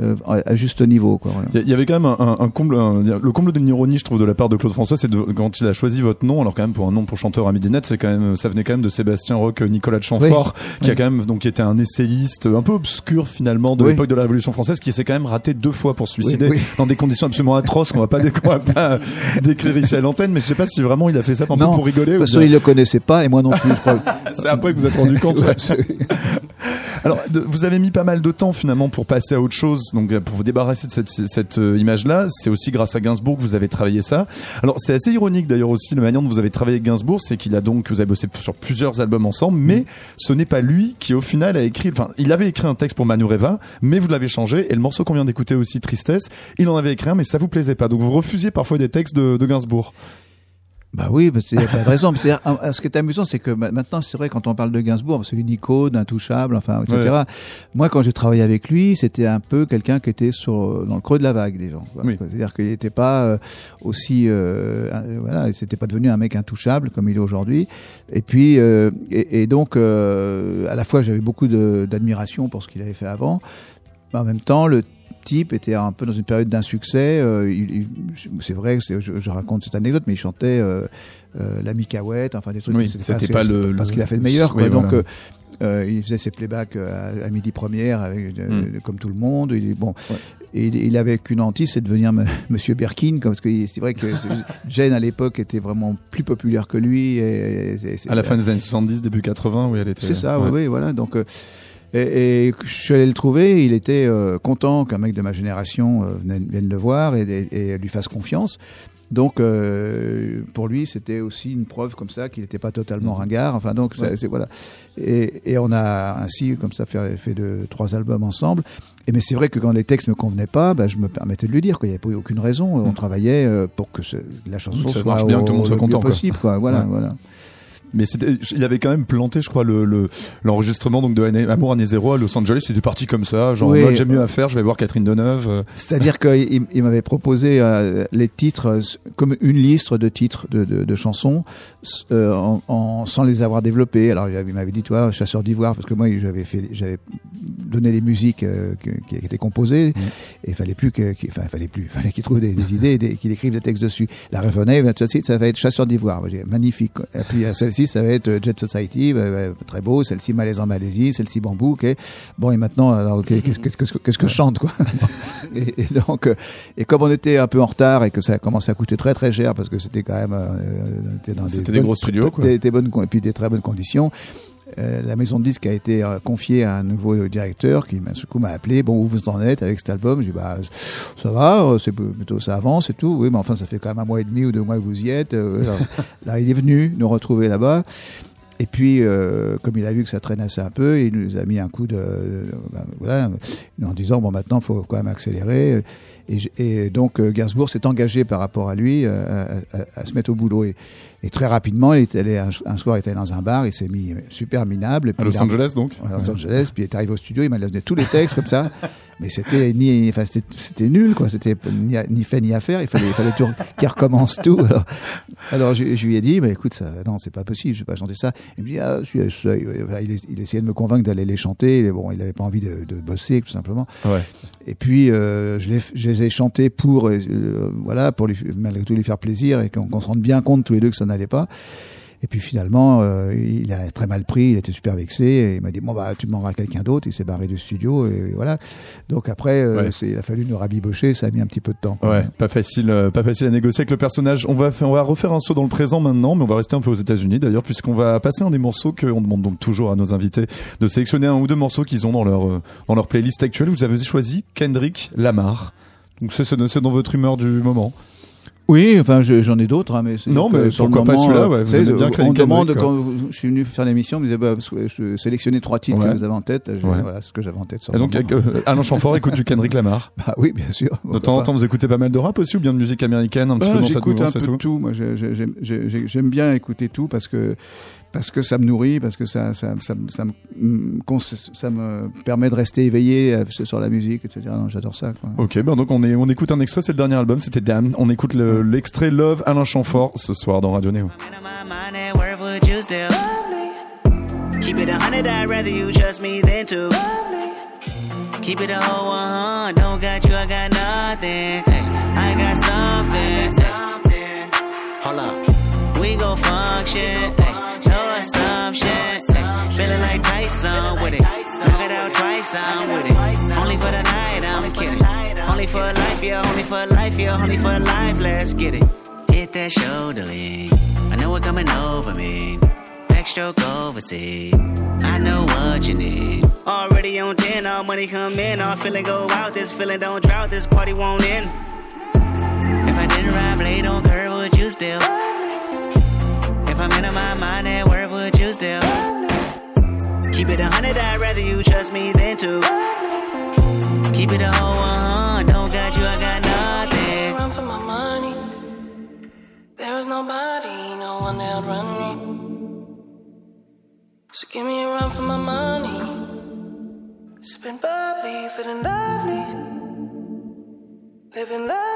euh, à juste niveau quoi. Voilà. Il y avait quand même un, comble, un- le comble de l'ironie, je trouve, de la part de Claude François, c'est quand il a choisi votre nom. Alors quand même pour un nom pour chanteur à midi net, c'est quand même, ça venait quand même de Sébastien Roch, Nicolas de Chamfort, qui Oui. a quand même donc qui était un essayiste un peu obscur finalement de Oui. l'époque de la Révolution française, qui s'est quand même raté deux fois pour se suicider dans des conditions absolument atroces qu'on va pas, va pas décrire ici à l'antenne. Mais je sais pas si vraiment il a fait ça Non, pour rigoler. De ou toute façon, bien- il le connaissait pas et moi non plus. C'est après que vous êtes rendu compte. ouais. Alors, de- vous avez mis pas mal de temps finalement pour passer à autre chose, donc euh, pour vous débarrasser de cette, cette euh, image-là. C'est aussi grâce à Gainsbourg que vous avez travaillé ça. Alors, c'est assez ironique d'ailleurs aussi la manière dont vous avez travaillé avec Gainsbourg, c'est qu'il a donc vous avez bossé sur plusieurs albums ensemble, mais ce n'est pas lui qui au final a écrit. Enfin, il avait écrit un texte pour Manureva, mais vous l'avez changé. Et le morceau qu'on vient d'écouter aussi, Tristesse, il en avait écrit un, mais ça vous plaisait pas. Donc vous refusiez parfois des textes de, de Gainsbourg. Bah oui, parce qu'il n'y a pas de raison. Mais c'est- ce qui est amusant, c'est que ma- maintenant, c'est vrai, quand on parle de Gainsbourg, c'est une icône, intouchable, enfin, etc. Ouais. Moi, quand j'ai travaillé avec lui, c'était un peu quelqu'un qui était sur, dans le creux de la vague des gens. Oui. C'est-à-dire qu'il n'était pas euh, aussi, euh, voilà, c'était pas devenu un mec intouchable comme il est aujourd'hui. Et puis, euh, et, et donc, euh, à la fois, j'avais beaucoup d'admiration pour ce qu'il avait fait avant, mais en même temps, le type était un peu dans une période d'insuccès. euh, c'est vrai, je, je raconte cette anecdote, mais il chantait euh, euh, la Micahouette, enfin des trucs. Oui, c'était pas c'est le- parce le- qu'il a fait de meilleur. Quoi. Oui, Donc, voilà. euh, il faisait ses playbacks à, à midi première, avec, euh, Mm. comme tout le monde. Il, bon, Ouais. et il, il avait qu'une hantise, c'est de devenir Monsieur Berkin, comme- parce que c'est vrai que Jane à l'époque était vraiment plus populaire que lui. Et, et- et- À la fin des années 70, début 80, oui, elle était. c'est ça, ouais. oui, oui, voilà. Donc, euh, Et, et je suis allé le trouver, il était euh, content qu'un mec de ma génération euh, vienne, vienne le voir et, et- et lui fasse confiance. Donc euh, pour lui, c'était aussi une preuve comme ça qu'il n'était pas totalement ringard. Enfin donc c'est voilà. Et, on a ainsi comme ça fait, fait de trois albums ensemble. Et mais c'est vrai que quand les textes me convenaient pas, bah, je me permettais de lui dire qu'il n'y avait pas eu aucune raison. On travaillait euh, pour que ce- la chanson ça soit marche bien, au- que tout le monde soit content, quoi. possible. Quoi. Voilà, Ouais. voilà. Mais il avait quand même planté, je crois, le, le- l'enregistrement donc de Année- Amour année zéro à Los Angeles. C'était parti comme ça, genre Oui. j'ai mieux à faire, je vais voir Catherine Deneuve. euh. C'est-à-dire qu'il il m'avait proposé euh, les titres euh, comme une liste de titres de, de, de chansons euh, en, en- sans les avoir développés. Alors il avait- il m'avait dit, toi, chasseur d'ivoire, parce que moi j'avais fait, j'avais donné les musiques euh, que- qui étaient composées, et il fallait plus que, qu'il- enfin fallait plus, il fallait qu'il trouve des, des idées, et des- qu'il écrive des textes dessus. La revenait, tout de suite, ça va être chasseur d'ivoire. Magnifique. Et puis euh, celle-ci, ça va être Jet Society, bah, bah, très beau. Celle-ci, Malaise en Malaisie, celle-ci, Bambou. ok. Bon, et maintenant, alors, qu'est-ce qu'est-ce que qu'est-ce que je chante, quoi et, et donc, euh, et comme on était un peu en retard et que ça a commencé à coûter très très cher parce que c'était quand même, euh, dans C'était des, bonnes- gros studios, quoi. des, des bonnes et puis des très bonnes conditions. Euh, la maison de disques a été euh, confiée à un nouveau directeur qui m'a du coup m'a appelé bon où vous en êtes avec cet album? J'ai dit bah ça va euh, c'est plutôt ça avance et tout oui mais enfin ça fait quand même un mois et demi ou deux mois que vous y êtes alors, là il est venu nous retrouver là-bas et puis, comme il a vu que ça traînassait un peu, il nous a mis un coup de, ben, voilà, en disant bon maintenant faut quand même accélérer. Et, donc Gainsbourg s'est engagé par rapport à lui à, à- à se mettre au boulot. Et, et très rapidement, il est allé un, un soir, il était allé dans un bar, il s'est mis super minable. Et puis À Los Angeles, donc. à Los Angeles, puis il est arrivé au studio, il m'a donné tous les textes comme ça, mais c'était ni, enfin c'était, nul quoi, c'était ni, fait ni à faire, il fallait, il fallait qu'il recommence tout. Alors, alors je, je lui ai dit, mais écoute, ça, non, c'est pas possible, je vais pas chanter ça. Il me dit, ah, si. Enfin, il, il essayait de me convaincre d'aller les chanter, et bon, il avait pas envie de, de bosser tout simplement. Ouais. Et puis euh, je, les, je les ai chantés pour, euh, voilà, pour lui, malgré tout lui faire plaisir et qu'on, qu'on se rende bien compte tous les deux que ça n'allait pas. Et puis finalement, euh, il a très mal pris, il était super vexé, et il m'a dit bon bah tu demanderas à quelqu'un d'autre. Il s'est barré du studio et voilà. Donc après, euh, Ouais. c'est, il a fallu nous rabibocher, ça a mis un petit peu de temps. Ouais, pas facile, euh, pas facile à négocier avec le personnage. On va, on va refaire un saut dans le présent maintenant, mais on va rester un peu aux États-Unis d'ailleurs, puisqu'on va passer un des morceaux qu'on demande donc toujours à nos invités de sélectionner un ou deux morceaux qu'ils ont dans leur dans leur playlist actuelle. Vous avez choisi Kendrick Lamar. Donc c'est c'est- c'est dans votre humeur du moment. Oui, enfin je- j'en ai d'autres, hein, mais c'est Non, mais pourquoi pas moment, celui-là, euh, ouais, vous bien on demande quand je suis venu faire l'émission, on me disait bah, je sélectionnez trois titres Ouais. que vous avez en tête. Ouais. Voilà ce que j'avais en tête. Sur Et donc moment. euh, Alain Chamfort écoute du Kendrick Lamar. bah oui, bien sûr. De temps en pas. temps, vous écoutez pas mal de rap aussi ou bien de musique américaine, un petit Ah, peu dans cette J'écoute un mouvance peu tout. tout. Moi, j'ai- j'ai- j'ai- j'ai- j'ai- j'aime bien écouter tout parce que parce que ça me nourrit, parce que ça ça ça, me- ça, me, mm, ça me permet de rester éveillé euh, sur la musique, etc. Non, J'adore ça. Quoi. Ok, ben donc on, est, on écoute un extrait, c'est le dernier album, c'était Damn. On écoute le- l'extrait Love Alain Chamfort ce soir dans Radio Néo. Keep it a hundred, I'd rather you trust me than two. Keep it a whole one, don't got you, I got nothing. Hey, I got something. Hey. Hold up, we gon' function. Hey, no assumption. Feeling like Tyson with it. Knock it out twice, I'm with it. Only for the night, I'm kidding. Only for life, yeah, only for life, yeah, only for life, let's get it. Hit that shoulder lean. I know it coming over me. Backstroke overseas. I know what you need. Already on 10, all money come in. All feeling go out. This feeling don't drought. This party won't end. If I didn't ride blade on curve, would you still? If I'm in my mind at work, would you still? Keep it a hundred, I'd rather you trust me than two. Keep it a whole one, don't got you, I got nothing. run for my money. There is nobody, no one that run me. So give me a run for my money. Sipping bubbly, feeling lovely. Living lovely.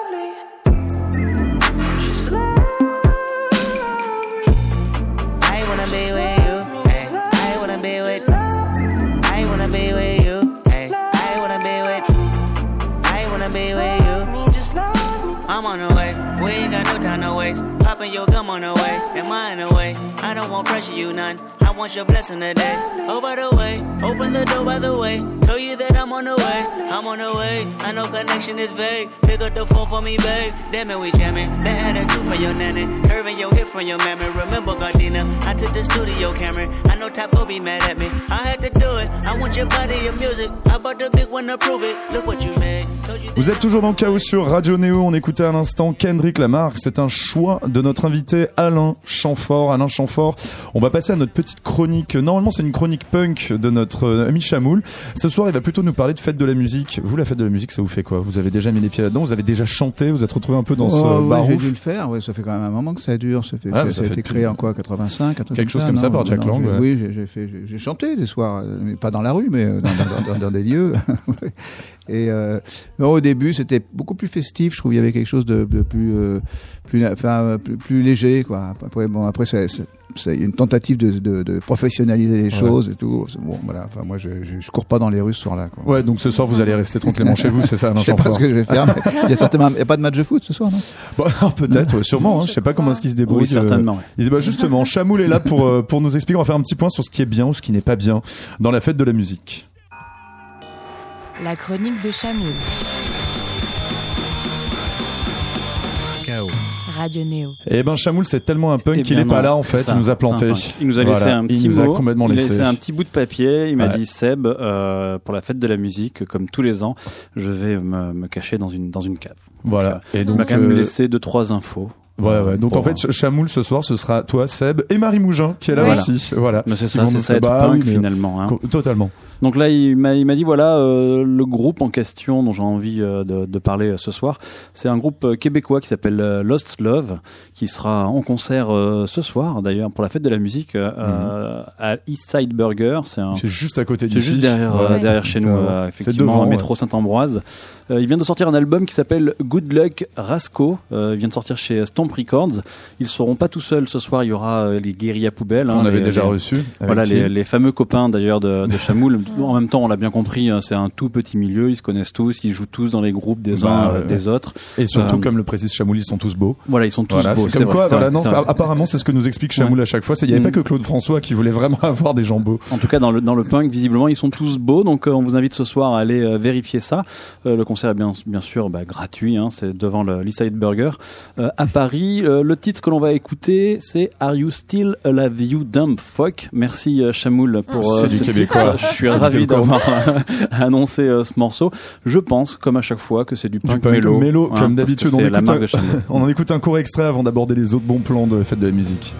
Waste. Popping your gum on the way. And mine away. I don't want pressure, you none. I want your blessing today. Oh, by the way, open the door by the way. Tell you that I'm on the way. I'm on the way. I know connection is vague. Pick up the phone for me, babe. Damn it, we jamming. That attitude from your nanny. Curving your hip from your mammy. Remember, Gardena, I took the studio camera. I know will be mad at me. I had to do it. I want your body, your music. I bought the big one to prove it. Look what you made. Vous êtes toujours dans le chaos sur Radio Néo. On écoutait à l'instant Kendrick Lamar. C'est un choix de notre invité Alain Chamfort. Alain Chamfort. On va passer à notre petite chronique. Normalement, c'est une chronique punk de notre euh, ami Chamoul. Ce soir, il va plutôt nous parler de fête de la musique. Vous, la fête de la musique, ça vous fait quoi? Vous avez déjà mis les pieds là-dedans? Vous avez déjà chanté? Vous êtes retrouvé un peu dans Oh, ce oui, j'ai dû le faire. Ouais, ça fait quand même un moment que ça dure. Ça, fait, Ah, ça, mais ça ça a été créé en quoi 85 un truc Quelque chose comme ça par Jack non, Lang, ouais. Oui, j'ai- chanté des soirs, euh, mais pas dans la rue, mais euh, dans, dans- dans- dans des lieux. Et euh, non, au début, c'était beaucoup plus festif. Je trouve il y avait quelque chose de, de plus, euh, plus, enfin, plus, plus léger, quoi. Après, bon, après, c'est une tentative de, de, de professionnaliser les choses et tout. Bon, voilà. Enfin, moi, je, je, je cours pas dans les rues ce soir-là. quoi. Ouais, donc ce soir, vous allez rester tranquillement chez vous, c'est ça, Je sais pas ce que je vais faire. Il y a certainement, il y a pas de match de foot ce soir, non? Bon, peut-être, ouais, sûrement. hein. Je sais pas comment est-ce qu'il se débrouille. Oui, certainement. bah, justement, Chamoul est là pour, euh, pour nous expliquer. On va faire un petit point sur ce qui est bien ou ce qui n'est pas bien dans la fête de la musique. La chronique de Chamoul. Radio Néo. Eh ben, Chamoul, c'est tellement un punk Eh qu'il bien est pas là, en fait. ça, il nous a planté. Il nous a laissé Voilà. un Il petit nous a mot. complètement il a laissé. laissé un petit bout de papier. Il m'a Ouais. dit Seb, euh, pour la fête de la musique, comme tous les ans, je vais me, me cacher dans une dans une cave. Voilà. Et Il m'a quand même euh, laissé deux trois infos. Ouais, ouais. Donc en fait, Ch- Chamoul ce soir, ce sera toi, Seb et Marie Mougin qui est là Voilà. aussi. Voilà. Mais c'est ça, c'est ça être bah punk oui, mais- finalement. hein. Totalement. Donc là, il m'a dit voilà euh, le groupe en question dont j'ai envie euh, de, de parler euh, ce soir, c'est un groupe québécois qui s'appelle Lost Love, qui sera en concert ce soir d'ailleurs pour la fête de la musique euh, euh, à East Side Burger. C'est C'est juste à côté c'est d'ici. juste derrière, chez nous, Ouais. C'est effectivement, devant, métro Saint-Ambroise. Il vient de sortir un album qui s'appelle Good Luck Rasco. Il vient de sortir chez Stomp Records. Ils seront pas tout seuls ce soir. Il y aura les guérillas poubelles. On hein, avait les- déjà les- reçu. Voilà les fameux copains d'ailleurs de, de Chamoul. en même temps, on l'a bien compris, hein, c'est un tout petit milieu. Ils se connaissent tous, ils jouent tous dans les groupes des Bah, uns euh, des autres. Et surtout, Euh, comme le précise Chamoul, ils sont tous beaux. Voilà, ils sont tous Voilà, beaux. c'est comme vrai, quoi, voilà, vrai, non, apparemment, c'est ce que nous explique Chamoul à chaque fois. Il n'y avait Mm. pas que Claude François qui voulait vraiment avoir des gens beaux. En tout cas, dans le, dans le punk, visiblement, ils sont tous beaux. Donc, euh, on vous invite ce soir à aller euh, vérifier ça. Le concert est bien, bien sûr bah, gratuit. Hein, c'est devant le l'Eastside Burger à Paris. Le titre que l'on va écouter, c'est Are You Still Love You Dumb Fuck? Merci Chamoul pour C'est du ce québécois. titre. Je suis C'est du ravi québécois. d'avoir annoncé euh, ce morceau. Je pense, comme à chaque fois, que c'est du punk, punk mélo. mélo, hein, comme que d'habitude. On écoute un- en écoute un court extrait avant d'aborder les autres bons plans de la fête de la musique.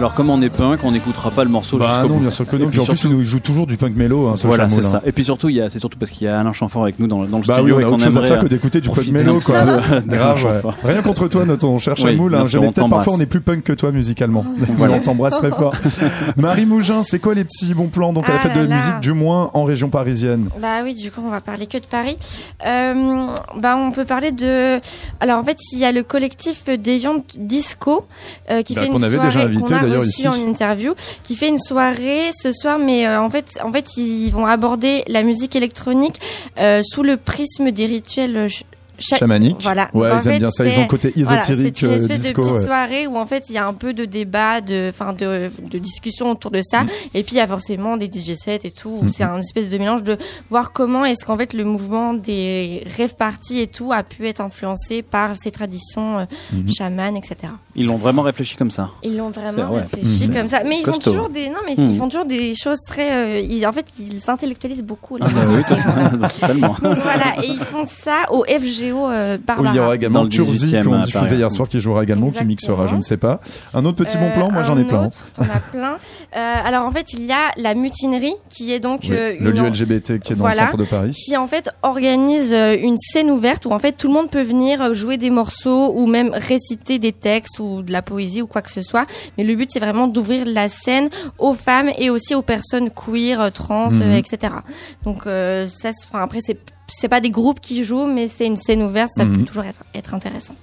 Alors, comme on est punk, on n'écoutera pas le morceau Bah jusqu'au non, bout. bien sûr que Et non. puis Puis en plus, il nous joue toujours du punk mélo, hein, ce Voilà, c'est ça. Et puis surtout, il y a, c'est surtout parce qu'il y a Alain Chamfort avec nous dans, le- dans le Bah oui, studio on et a autre chose à faire que euh, d'écouter du punk profiter mélo, quoi. Grave, ouais. Rien contre toi, notre cher Oui, Chamoul. bien hein. sûr, Jamais on peut-être parfois on est plus punk que toi musicalement. Voilà. on t'embrasse très fort. Marie Mougin, c'est quoi les petits bons plans donc à la Ah fête de la musique, du moins en région parisienne? Bah oui, du coup, on va parler que de Paris. Euh, bah, on peut parler de. Alors, en fait, il y a le collectif Deviant Disco euh, qui Bah, fait une soirée qu'on a d'ailleurs, reçu ici. en interview, qui fait une soirée ce soir, mais euh, en fait, en fait, ils vont aborder la musique électronique euh, sous le prisme des rituels. Ch- cha- Chamanique. Voilà. Ouais, ils aiment fait, bien ça. Ils c'est- ont le côté voilà, ésotérique c'est une euh, espèce disco. de petite ouais. soirée où en fait il y a un peu de débat, de, enfin de, de discussion autour de ça. Et puis il y a forcément des DJ sets et tout. Mhm. C'est un espèce de mélange de voir comment est-ce qu'en fait le mouvement des rêves parties et tout a pu être influencé par ces traditions euh, Mhm. chamanes, etc. Ils l'ont vraiment réfléchi comme ça. Ils l'ont vraiment vrai. réfléchi Mhm. comme ça. Mais ils font toujours des, non mais ils font toujours des choses très, euh, ils- en fait ils s'intellectualisent beaucoup. là. Ah bah oui, totalement. voilà, et ils font ça au FGO. Euh, Où Barbara. il y aura Dans également le Turzi 18e qu'on diffusait hier soir qui jouera également, qui mixera, je ne sais pas. Un autre petit bon Euh, plan, moi j'en ai plein. autre, T'en as plein. Euh, alors en fait, il y a la mutinerie qui est donc Oui, euh, le lieu en- LGBT qui est dans Voilà. le centre de Paris. qui en fait organise euh, une scène ouverte où en fait tout le monde peut venir euh, jouer des morceaux ou même réciter des textes ou de la poésie ou quoi que ce soit. Mais le but c'est vraiment d'ouvrir la scène aux femmes et aussi aux personnes queer, euh, trans, Mhm. euh, etc. Donc euh, ça, enfin après c'est c'est pas des groupes qui jouent, mais c'est une scène ouverte, ça Mhm. peut toujours être, être intéressant.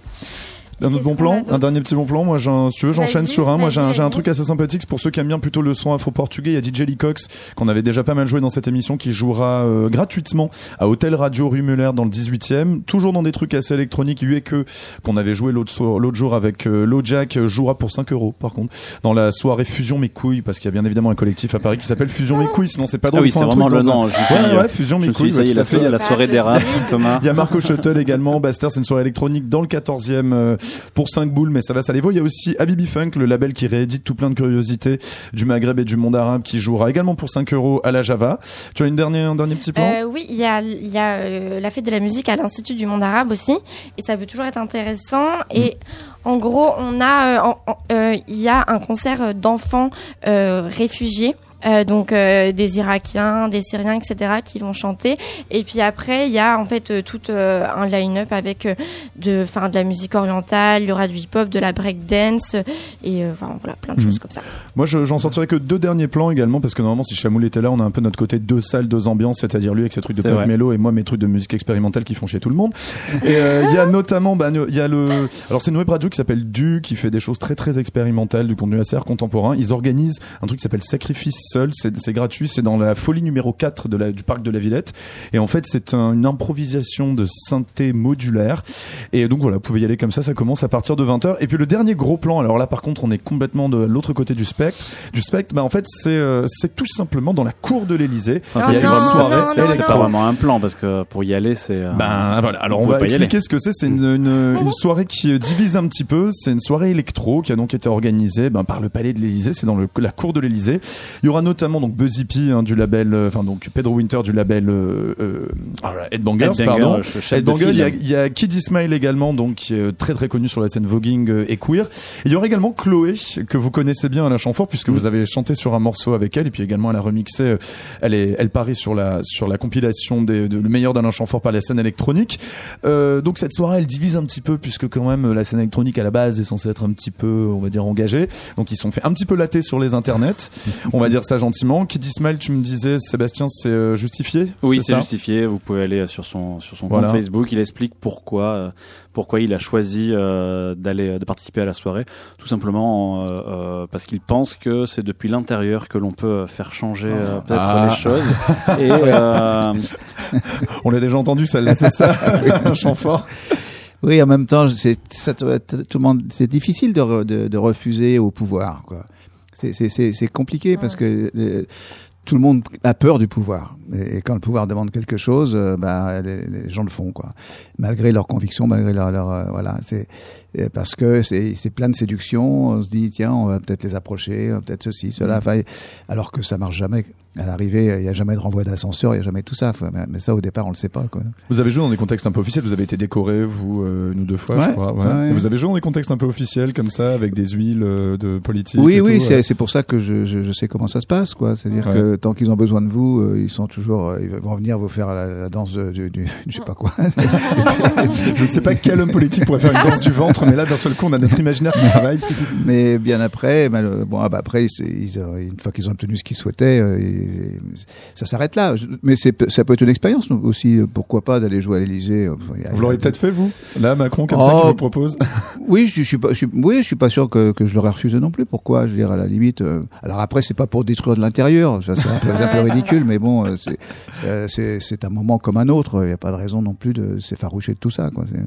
Un autre bon plan, un dernier petit bon plan. Moi, j'ai un- si tu veux, j'enchaîne sur un. Moi, j'ai un, un truc assez sympathique pour ceux qui aiment bien plutôt le son afro-portugais. Il y a DJ Lee Cox qu'on avait déjà pas mal joué dans cette émission, qui jouera euh, gratuitement à Hôtel Radio Rue Muller dans le 18e. Toujours dans des trucs assez électroniques. You que qu'on avait joué l'autre soir- l'autre jour avec euh, Lojack euh, jouera pour 5 euros. Par contre, dans la soirée Fusion mes couilles, parce qu'il y a bien évidemment un collectif à Paris qui s'appelle Fusion mes couilles. Sinon, c'est pas Ah drôle. oui, ils font c'est vraiment le nom. Ouais, ouais, Fusion mes couilles. il y a la soirée des rats, Thomas. Il y a Marco Shuttle également. Baster, c'est une soirée électronique dans le 14e euh, pour 5 boules, mais ça va, ça les vaut. Il y a aussi Habibi Funk, le label qui réédite tout plein de curiosités du Maghreb et du monde arabe qui jouera également pour 5 euros à la Java. Tu as une dernière, un dernier petit plan? Euh, oui, il y a, il y a euh, la fête de la musique à l'Institut du monde arabe aussi, et ça peut toujours être intéressant. Et en gros, on a, euh, euh, il y a un concert d'enfants réfugiés. Euh, donc euh, des Irakiens, des Syriens, etc. qui vont chanter. Et puis après, il y a en fait euh, tout euh, un line-up avec euh, de, enfin de la musique orientale. Il y aura du hip-hop, de la break dance et euh, enfin voilà plein de Mhm. choses comme ça. Moi, je- j'en sortirai que deux derniers plans également, parce que normalement, si Chamoul était là, on a un peu notre côté deux salles, deux ambiances, c'est-à-dire lui avec ses trucs de pop mélo et moi mes trucs de musique expérimentale qui font chier tout le monde. Et euh, il y a notamment, bah, il y a le, alors c'est web radio qui s'appelle Du, qui fait des choses très très expérimentales, du contenu assez art contemporain. Ils organisent un truc qui s'appelle Sacrifice Seul, c'est gratuit, c'est dans la folie numéro 4 de la, du parc de la Villette. Et en fait, c'est un- une improvisation de synthé modulaire. Et donc voilà, vous pouvez y aller comme ça, ça commence à partir de 20h. Et puis le dernier gros plan, alors là par contre, on est complètement de l'autre côté du spectre. Du spectre, bah en fait, c'est euh, c'est tout simplement dans la cour de l'Élysée. Enfin, Il y a c'est une pas- vraiment un plan parce que pour y aller, c'est. euh, Ben voilà, alors vous on va pouvez pas y expliquer ce que c'est. C'est une, une, une soirée qui euh, divise un petit peu. C'est une soirée électro qui a donc été organisée ben, par le Palais de l'Élysée. C'est dans le, la cour de l'Élysée. Il y aura notamment donc Buzzy P hein, du label, euh, enfin donc Pedro Winter du label euh, euh, ah, Headbangers, Headbanger, pardon. Headbanger, il y, a, il y a Kid Ismail également, donc qui est très très connu sur la scène voguing et queer. Et il y aura également Chloé que vous connaissez bien à la Chamfort puisque vous avez chanté sur un morceau avec elle et puis également elle a remixé. Elle est, elle parie sur la sur la compilation des, de le meilleur d'Alain Chamfort par la scène électronique. Euh, donc cette soirée, elle divise un petit peu puisque quand même la scène électronique à la base est censée être un petit peu, on va dire, engagée. Donc ils sont fait un petit peu latter sur les internets. on va dire ça gentiment. Kid Ismail, tu me disais, Sébastien, c'est euh, justifié? Oui, c'est justifié. Vous pouvez aller sur son sur son Voilà. compte Facebook. Il explique pourquoi euh, pourquoi il a choisi euh, d'aller de participer à la soirée. Tout simplement euh, euh, parce qu'il pense que c'est depuis l'intérieur que l'on peut faire changer euh, peut-être Ah. les choses. Et euh, On l'a déjà entendu, celle-là, c'est ça Un chant fort. Oui, en même temps, c'est tout le monde, c'est difficile de, re- de, de refuser au pouvoir. Quoi. C'est, compliqué parce que euh, tout le monde a peur du pouvoir. Et, et quand le pouvoir demande quelque chose, euh, bah, les, les gens le font, quoi. Malgré leurs convictions, malgré leur, leur euh, voilà, c'est parce que c'est, plein de séduction. On se dit tiens, on va peut-être les approcher, euh, peut-être ceci, cela. Enfin, alors que ça marche jamais. À l'arrivée, il n'y a jamais de renvoi d'ascenseur, il n'y a jamais tout ça. Mais, ça, au départ, on le sait pas, quoi. Vous avez joué dans des contextes un peu officiels, vous avez été décoré, vous, euh, une ou deux fois, je crois. Ouais. ouais, Vous avez joué dans des contextes un peu officiels, comme ça, avec des huiles de politique Oui, et oui, c'est pour ça que je, je, je sais comment ça se passe, quoi. C'est-à-dire que tant qu'ils ont besoin de vous, ils sont toujours, euh, ils vont venir vous faire la, la danse du, du, je sais pas quoi. Je ne sais pas quel homme politique pourrait faire une danse du ventre, mais là, d'un seul coup, on a notre imaginaire qui travaille. Mais bien après, bon, ah bah après, ils, une fois qu'ils ont obtenu ce qu'ils souhaitaient, euh, ils- ça s'arrête là. Mais ça peut être une expérience aussi. euh, Pourquoi pas d'aller jouer à a- Vous l'aurez peut-être fait, vous Là, Macron, comme Oh, ça, qui vous propose? Oui, je, je suis pas, je suis, oui, je suis pas sûr que, que je l'aurais refusé non plus. Pourquoi? Je veux dire, à la limite. euh, alors après, c'est pas pour détruire de l'intérieur. Ça, c'est un peu, un peu ridicule, mais bon, c'est, euh, un moment comme un autre. Il n'y a pas de raison non plus de s'effaroucher de tout ça. Quoi. C'est-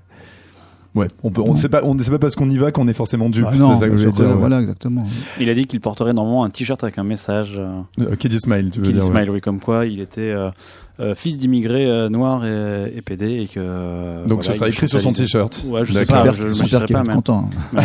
Ouais, on peut, on sait pas, on sait pas parce qu'on y va qu'on est forcément dupe. Ah non, c'est ça que je veux dire. ouais. Voilà, exactement. il a dit qu'il porterait normalement un t-shirt avec un message. Euh, Euh, Kid Ismail, tu veux Kid dire. ouais. Ismail, oui, comme quoi il était euh, fils d'immigrés euh, noirs et, et PD et que. euh, Donc voilà, ce sera écrit sur son t-shirt. Ouais, je sais pas. Je, je qu'il pas, mais- content.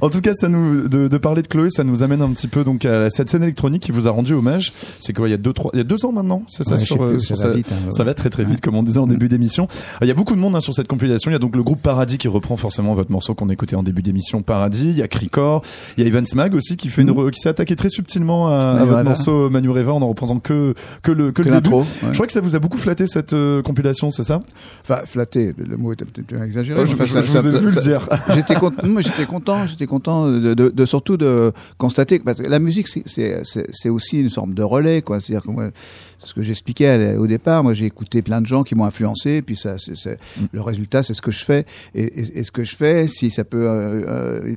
En tout cas, ça nous de, de parler de Chloé, ça nous amène un petit peu donc à cette scène électronique qui vous a rendu hommage. C'est quoi Il y a deux trois, il y a deux ans maintenant, c'est ça Ouais, je sur, sais euh, plus, sur ça va sa- vite, hein, ouais. Ça va très très vite, comme on disait en début d'émission. Il y a beaucoup de monde hein, sur cette compilation. Il y a donc le groupe Paradis qui reprend forcément votre morceau qu'on écoutait en début d'émission, Paradis. Il y a Cricor, il y a Ivan Smag aussi qui fait une re- qui s'est attaqué très subtilement à, à Manu votre morceau Manu Reva en en représentant que que le que, Que le début. ouais. Je crois que ça vous a beaucoup flatté cette euh, compilation, c'est ça? Enfin, flatté, le mot était peut-être exagéré. Oh, je- Enfin, je- je vous ai vu le dire. J'étais content, j'étais content, j'étais content de, de, de surtout de constater que parce que la musique c'est- aussi une forme de relais quoi. C'est-à-dire que moi, ce que j'expliquais au départ. Moi j'ai écouté plein de gens qui m'ont influencé, puis ça, c'est c'est- Mm. le résultat c'est ce que je fais et, et, et ce que je fais, si ça peut euh, euh,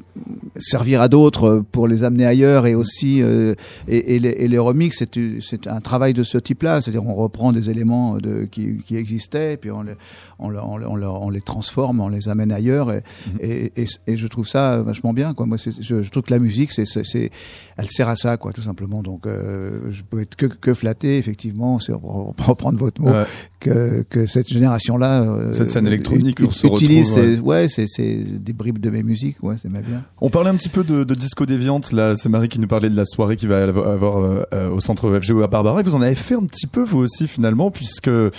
servir à d'autres pour les amener ailleurs et aussi euh, et, et, les, et les remix c'est un travail de ce type-là. C'est-à-dire on reprend des éléments de, qui, qui existaient, puis on les on, on, on, le- on les transforme, on les amène ailleurs, et, et, et, je trouve ça vachement bien. Quoi. Moi, je, je trouve que la musique, c'est- elle sert à ça, quoi, tout simplement. Donc, euh, je peux être que, que flatté, effectivement, c'est pour reprendre votre mot, Ouais. que, que cette génération-là, euh, Cette scène électronique, ut- se utilise, retrouve, ouais, c'est, c'est des bribes de mes musiques, ouais, c'est ma bien. On parlait un petit peu de, de disco déviante. Là, c'est Marie qui nous parlait de la soirée qui va avoir euh, au centre FGO à Barbara. Et vous en avez fait un petit peu vous aussi finalement, puisque euh,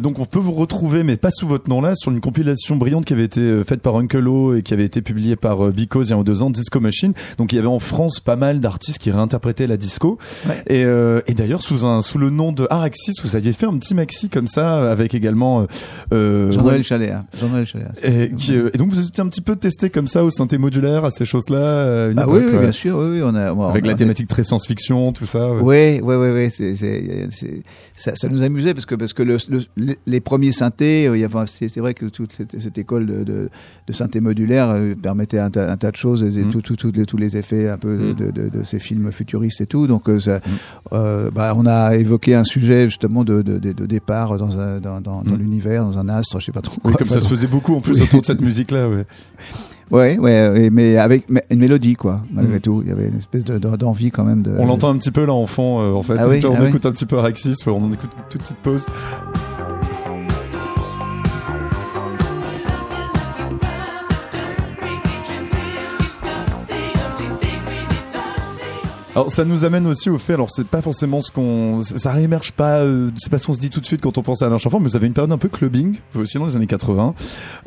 donc on peut vous retrouver, mais pas sous votre nom là, sur une compilation brillante qui avait été euh, faite par Uncle O et qui avait été publiée par Because il y a deux ans, Disco Machine. Donc il y avait en France pas mal d'artistes qui réinterprétaient la disco. Et, euh, et d'ailleurs sous un sous le nom de Araxis, vous aviez fait un petit maxi comme ça avec également euh, euh, Jean-Noël Chaléa. Jean-Noël Chaléa. et, qui, euh, et donc vous étiez un petit peu testé comme ça au synthé modulaire à ces choses-là Ah oui, bien sûr, oui, oui, on a, on avec a- la thématique très science-fiction, tout ça. Oui, oui, oui, oui, c'est, c'est, c'est- ça, ça nous amusait parce que parce que le, le- les- premiers synthés, il y avait, c'est, c'est vrai que toute cette, cette école de, de, de synthé modulaire permettait un, tas- un tas de choses, et tout, tout, tout les, tous les effets un peu de, de, de ces films futuristes et tout. Donc, euh, ça, euh, bah, on a évoqué un sujet justement de, de, de, de départ dans, un, dans, dans, dans Mhm. l'univers, dans un astre, je sais pas trop. Oui, quoi. comme ça se faisait beaucoup en plus Oui. autour de cette musique-là. Ouais. Ouais, mais avec une mélodie, quoi. Malgré Mhm. tout, il y avait une espèce de, de- d'envie quand même de. On l'entend un petit peu là en fond, euh, en fait. Ah oui, on ah oui. écoute un petit peu Araxis, on en écoute une toute petite pause. Alors ça nous amène aussi au fait, alors c'est pas forcément ce qu'on, ça réémerge pas, euh, c'est pas ce qu'on se dit tout de suite quand on pense à Alain Chamfort, mais vous avez une période un peu clubbing, aussi dans les années 80.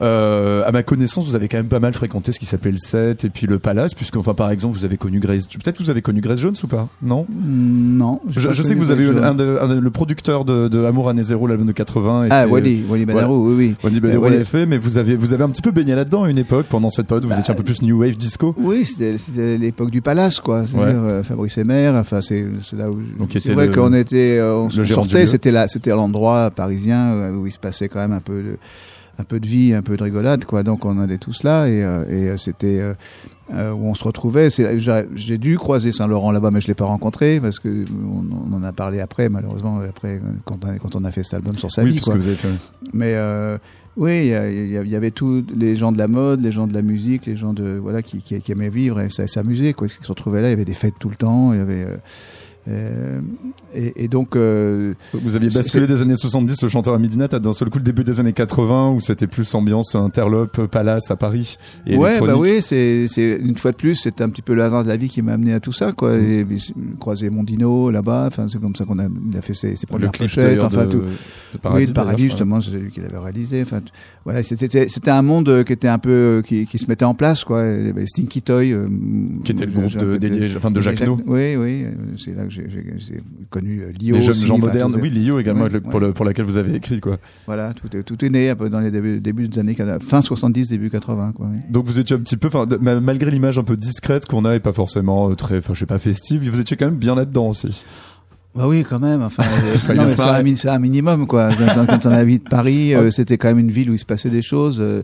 Euh, à ma connaissance, vous avez quand même pas mal fréquenté ce qui s'appelait le 7 et puis le Palace, puisque enfin par exemple vous avez connu Grace, peut-être vous avez connu Grace Jones ou pas? Non? Mm, Non. je, sais que vous avez eu Grace un, Jones. de- un de- le producteur de, de Amour Année Zéro, l'album de 80. était, Ah, euh, Wally, Wally Badarou, oui, oui. Wally Badarou Euh, l'avait fait, mais vous avez, vous avez un petit peu baigné là-dedans à une époque, pendant cette période où vous étiez un peu plus New Wave Disco. Oui, c'était c'était l'époque du palace, quoi. Fabrice Emer. Enfin, c'est là où. C'est vrai qu'on était, euh, on sortait. C'était là, c'était l'endroit parisien euh, où il se passait quand même un peu de, un peu de vie, un peu de rigolade, quoi. Donc on allait tous là et, euh, et c'était euh, euh, où on se retrouvait. J'ai dû croiser Saint-Laurent là-bas, mais je l'ai pas rencontré parce que on, on en a parlé après, malheureusement, après quand on, quand on a fait cet album sur sa oui, vie, quoi. fait. Mais oui, il y, y avait tous les gens de la mode, les gens de la musique, les gens de voilà qui, qui, qui aimaient vivre et s'amuser quoi. Qui se retrouvaient là, il y avait des fêtes tout le temps, il y avait euh, et, et donc euh, Vous aviez basculé des années 70, le chanteur à Midnight, à d'un seul coup le début des années 80, où c'était plus ambiance interlope, palace à Paris. Et ouais, bah oui, c'est une fois de plus, c'est un petit peu le hasard de la vie qui m'a amené à tout ça quoi. Et, puis, croiser Mondino là-bas, enfin c'est comme ça qu'on a, fait ses, ses premières pochettes, enfin de, tout. de Paradis. oui, le paradis justement, c'est lui qui l'avait réalisé. Enfin, voilà, c'était un monde euh, qui était un peu qui, qui se mettait en place quoi. Stinky Toy, euh, Qui était le groupe de, des enfin de Jacques No. Oui, oui, c'est là que j'ai connu euh, Lio. Les jeunes aussi, gens modernes, oui, Lio également, Ouais, le- pour, ouais. le- pour laquelle vous avez écrit, quoi. Voilà, tout est, tout est né un peu dans les débuts, débuts des années 80, fin 70, début 80 quoi. oui. Donc vous étiez un petit peu, de- malgré l'image un peu discrète qu'on a et pas forcément euh, très, enfin, je sais pas festive, vous étiez quand même bien là-dedans aussi. Bah oui, quand même. Enfin, euh, c'est un, minimum, quoi. Quand, quand on habite Paris, euh, c'était quand même une ville où il se passait des choses. euh,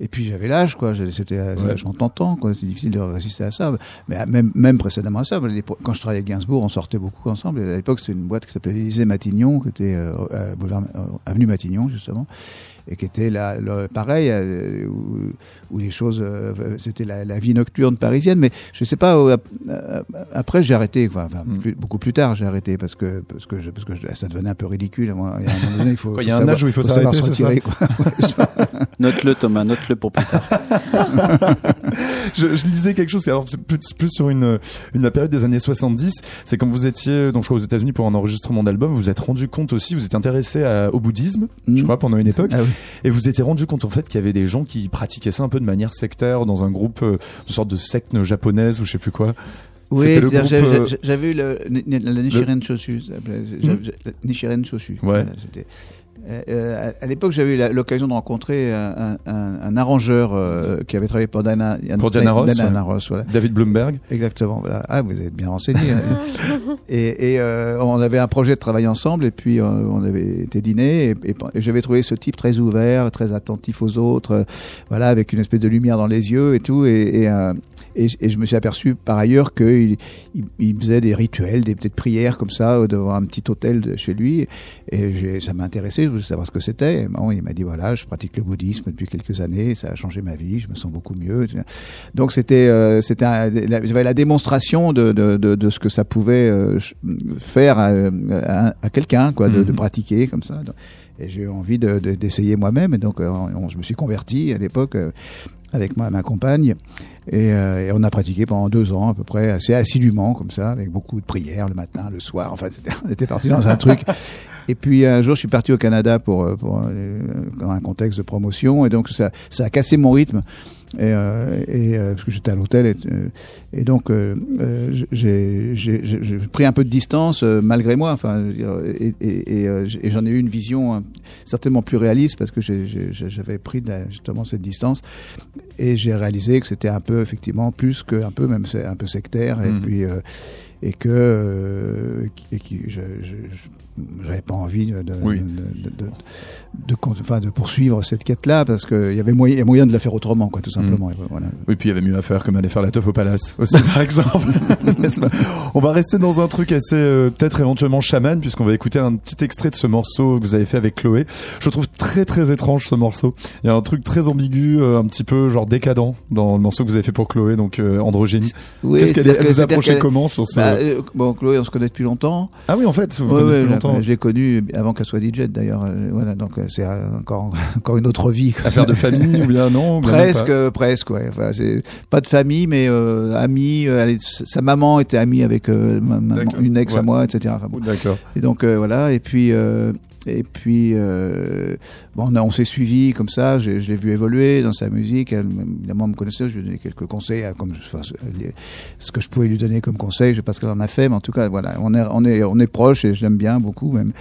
et puis j'avais l'âge, quoi. C'était euh, Ouais. vachement tentant, quoi. C'est difficile de résister à ça. Mais euh, même, même précédemment à ça, quand je travaillais à Gainsbourg, on sortait beaucoup ensemble. Et à l'époque, c'était une boîte qui s'appelait Élysée Matignon, qui était euh, euh, boulevard, euh, avenue Matignon, justement. Et qui était là, là, pareil, euh, où, où les choses, euh, c'était la, la vie nocturne parisienne. Mais je sais pas, euh, ap- euh, après j'ai arrêté, quoi. Enfin, Mm. plus- beaucoup plus tard j'ai arrêté parce que parce que je- parce que je- ça devenait un peu ridicule. Moi, il y a un moment donné, il faut. Il y a un savoir- âge où il faut savoir s'arrêter, Note-le, Thomas, note-le pour plus tard. je, je lisais quelque chose, alors c'est plus, plus sur une, une la période des années 70, c'est quand vous étiez donc je crois aux États-Unis pour un enregistrement d'album, vous vous êtes rendu compte aussi, vous êtes intéressé à- au bouddhisme, je Mm. crois pendant une époque, Ah oui. et vous étiez rendu compte en fait qu'il y avait des gens qui pratiquaient ça un peu de manière sectaire dans un groupe, euh, une sorte de secte japonaise ou je sais plus quoi. Oui, j'avais- euh, j'avais- eu le, la j'avais- la Nichiren Shoshu. Ouais. Voilà. Euh, euh, à à l'époque, j'avais eu l'occasion de rencontrer un, un, un arrangeur euh, qui avait travaillé pour Dana, Pour Diana Ross, Diana ouais. Ross, voilà. David Bloomberg. Exactement. Voilà. Ah, vous êtes bien renseigné. hein. et et euh, on avait un projet de travail ensemble, et puis euh, on avait été dîner, et, et, et j'avais trouvé ce type très ouvert, très attentif aux autres, euh, voilà, avec une espèce de lumière dans les yeux et tout, et, et, je me suis aperçu par ailleurs qu'il il, il faisait des rituels, des petites prières comme ça euh, devant un petit hôtel de chez lui, et ça m'a intéressé, je voulais savoir ce que c'était. Bon, il m'a dit voilà, je pratique le bouddhisme depuis quelques années, ça a changé ma vie, je me sens beaucoup mieux. Donc c'était euh, c'était j'avais la démonstration de, de, de, de ce que ça pouvait euh, faire à, à, à quelqu'un quoi de, de Mhm. pratiquer comme ça. Et j'ai eu envie de- de- d'essayer moi-même et donc euh, on- je me suis converti à l'époque euh, avec ma, ma compagne et, euh, et on a pratiqué pendant deux ans à peu près assez assidûment comme ça avec beaucoup de prières le matin, le soir. Enfin on était parti dans un truc. Et puis un jour, je suis parti au Canada pour, euh, pour euh, dans un contexte de promotion, et donc ça, ça a cassé mon rythme. Et, euh, et euh, parce que j'étais à l'hôtel, et, euh, et donc j'ai pris un peu de distance euh, malgré moi. Enfin, et, et, euh, j'en ai eu une vision euh, certainement plus réaliste parce que j'avais pris justement cette distance et j'ai réalisé que c'était un peu effectivement plus que un peu même un peu sectaire et Mhm. puis euh, et que euh, et qui je, je, je- j'avais pas envie de de, Oui. de, enfin, de poursuivre cette quête là parce que il y avait moyen de la faire autrement quoi tout simplement Et voilà Oui, puis il y avait mieux à faire comme aller faire la teuf au palace aussi, par exemple. On va rester dans un truc assez euh, peut-être éventuellement chaman, puisqu'on va écouter un petit extrait de ce morceau que vous avez fait avec Chloé. Je trouve très très étrange ce morceau. Il y a un truc très ambigu, euh, un petit peu genre décadent dans le morceau que vous avez fait pour Chloé, donc euh, androgynie. oui Qu'est-ce qu'elle vous a c'est-à-dire approché qu'elle- comment sur ce bah, euh, bon Chloé on se connaît depuis longtemps Ah oui, en fait, vous Ouais, ouais, depuis je- longtemps. je l'ai connue avant qu'elle soit DJ d'ailleurs euh, voilà donc euh, c'est euh, encore encore une autre vie. Affaire de famille ou bien non bien presque presque ouais enfin c'est pas de famille mais euh, amie elle sa maman était amie avec euh, ma- ma- D'accord. une ex à moi etc Enfin, bon. D'accord. et donc euh, voilà et puis euh, et puis euh, bon on, a- on s'est suivi comme ça. J'ai- je l'ai vu évoluer dans sa musique. Elle évidemment me connaissait. Je lui ai donné quelques conseils euh, comme enfin, ce- que je pouvais lui donner comme conseil. Je sais pas ce qu'elle en a fait mais en tout cas voilà. On est on est on est proche et je l'aime bien beaucoup même.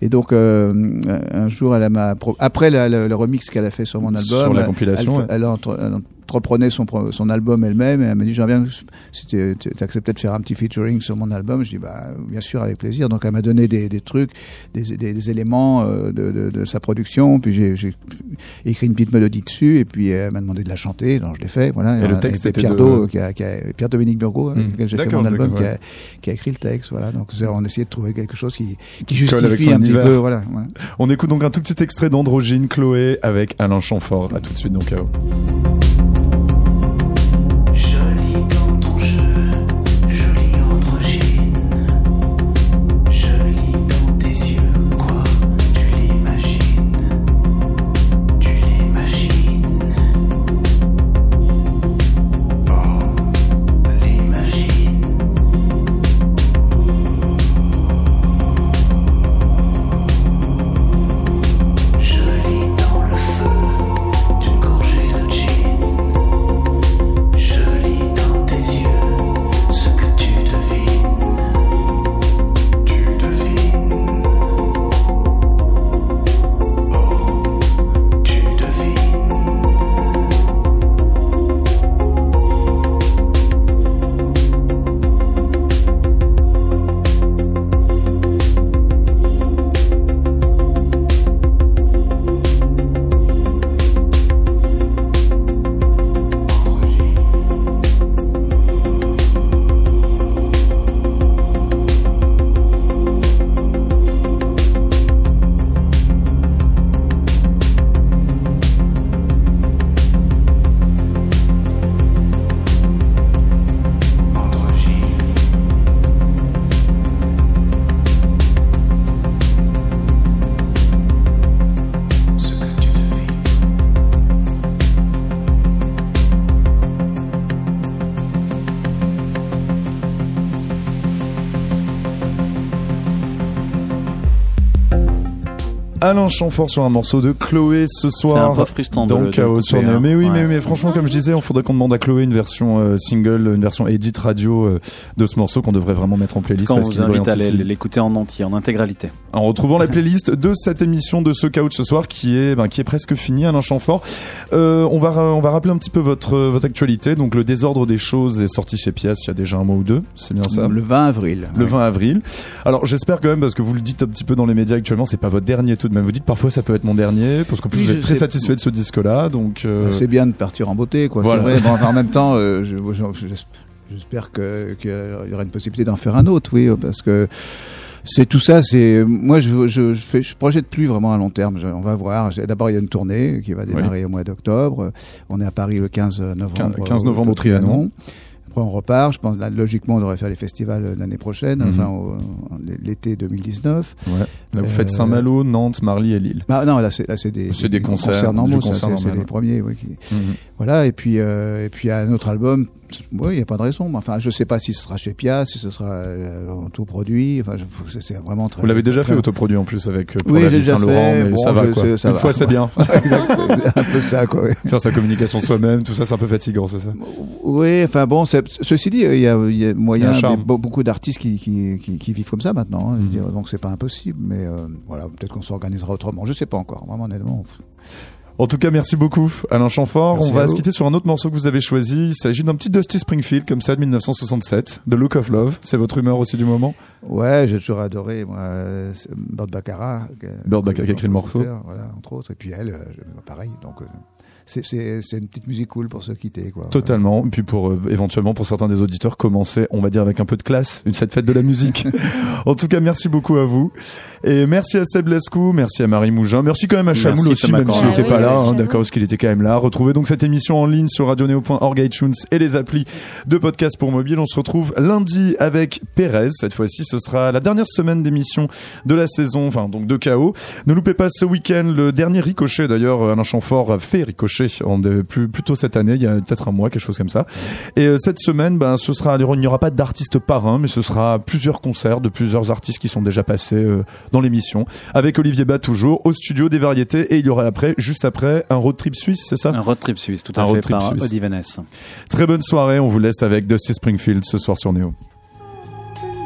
Et donc euh, un jour elle m'a après la- le, le remix qu'elle a fait sur mon album Sur la elle- compilation, elle, elle, elle entreprenait son, son album elle-même et elle m'a dit j'aimerais bien si tu acceptais de faire un petit featuring sur mon album je dis bah bien sûr avec plaisir donc elle m'a donné des, des trucs des, des, des éléments euh, de, de, de sa production puis j'ai écrit une petite mélodie dessus et puis elle m'a demandé de la chanter donc je l'ai fait voilà Et le texte était Pierre de- Do, qui a, qui a- Pierre Dominique Burgot avec Hmm. lequel j'ai fait mon album qui, a, qui a écrit le texte voilà donc on a essayé de trouver quelque chose qui, qui avec justifie un petit peu voilà, voilà. On écoute donc un tout petit extrait d'Androgyne Chloé avec Alain Chamfort. À tout de suite donc à vous. Alain Chamfort sur un morceau de Chloé ce soir. C'est un peu frustrant de dans Chaos sur Neo. hein. Mais oui, Ouais. mais, mais franchement, comme je disais, on faudrait qu'on demande à Chloé une version euh, single, une version edit radio euh, de ce morceau qu'on devrait vraiment mettre en playlist Quand on parce vous qu'il est invite à l'écouter en entier, en intégralité. En retrouvant la playlist de cette émission de ce Chaos ce soir qui est ben, qui est presque finie Alain Chamfort. Euh, on va on va rappeler un petit peu votre euh, votre actualité. Donc le désordre des choses est sorti chez Pias il y a déjà un mois ou deux. C'est bien ça? Le 20 avril. Le Ouais. 20 avril. Alors j'espère quand même parce que vous le dites un petit peu dans les médias actuellement, c'est pas votre dernier tout de même. Vous dites parfois ça peut être mon dernier parce qu'en plus Oui, vous je êtes très satisfait de ce disque-là, donc. euh, Bah, C'est bien de partir en beauté, quoi. Voilà. C'est vrai. Bon, enfin, en même temps, euh, je- je- je- j'espère que- qu'il y aura une possibilité d'en faire un autre, oui, parce que c'est tout ça. C'est moi, je, je, je, fais, je projette plus vraiment à long terme. Je- on va voir. D'abord, il y a une tournée qui va démarrer au mois d'octobre. On est à Paris le 15 novembre. 15 novembre au Trianon. Après, on repart. Je pense, là, logiquement, on devrait faire les festivals euh, l'année prochaine, Mhm. enfin, au- l'été 2019. ouais. Là vous Euh, faites Saint-Malo, Nantes, Marly et Lille. Bah, non, là, c'est, là, c'est des, C'est des concerts, normaux, du ça, concert c'est, c'est normal. les premiers, oui. qui- Mhm. voilà, et puis euh, et puis un autre album, oui, il n'y a pas de raison. Enfin, je sais pas si ce sera chez Pia, si ce sera euh, en tout produit. Enfin, c'est, vraiment très. Vous l'avez déjà fait très- autoproduit en plus avec euh, pour Oui, la fait. mais Bon, ça va quoi. ça Une va. fois c'est bien. un peu ça, quoi. oui. Faire sa communication soi-même, tout ça c'est un peu fatigant, c'est ça. Oui, enfin bon, ceci dit, il y a, il y a moyen, y a beaucoup d'artistes qui, qui, qui, qui vivent comme ça maintenant. hein, Mhm. dire, donc c'est pas impossible, mais euh, voilà, peut-être qu'on s'organisera autrement. Je sais pas encore, vraiment honnêtement. En tout cas, merci beaucoup, Alain Chamfort. Merci On va se quitter sur un autre morceau que vous avez choisi. Il s'agit d'un petit Dusty Springfield, comme ça, de 1967, The Look of Love. C'est votre humeur aussi du moment Ouais, j'ai toujours adoré moi, euh, Burt Baccarat. que- Burt Baccarat qui a écrit le morceau. Voilà, entre autres. Et puis elle, euh, pareil. Donc euh, c'est c'est c'est une petite musique cool pour se quitter, quoi. Totalement. Et puis pour euh, éventuellement pour certains des auditeurs commencer, on va dire avec un peu de classe, une cette fête de la musique. en tout cas, merci beaucoup à vous et merci à Seb Lescou, merci à Marie Mougin, merci quand même à Chamoul Merci, aussi, Thomas même s'il Ah n'était oui, pas là, hein, d'accord, parce qu'il était quand même là. Retrouvez donc cette émission en ligne sur radioneo.org, iTunes et les applis de podcast pour mobile. On se retrouve lundi avec Pérez. Cette fois-ci, ce sera la dernière semaine d'émission de la saison, enfin donc de KO. Ne loupez pas ce week-end le dernier Ricochet. D'ailleurs, Alain Chamfort a fait Ricochet en de- plus, plus tôt cette année, il y a peut-être un mois, quelque chose comme ça. Et euh, cette semaine, ben, ce sera, il n'y aura pas d'artiste parrain, mais ce sera plusieurs concerts de plusieurs artistes qui sont déjà passés euh, dans l'émission. Avec Olivier Bas toujours au studio des variétés et il y aura après, juste après, un road trip suisse, c'est ça? Un road trip suisse, tout Un à road fait, trip par. Très bonne soirée, on vous laisse avec Dusty Springfield ce soir sur Néo.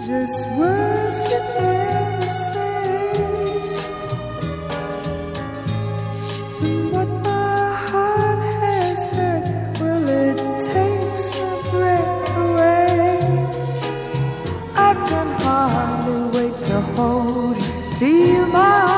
Just words can never say hold feel my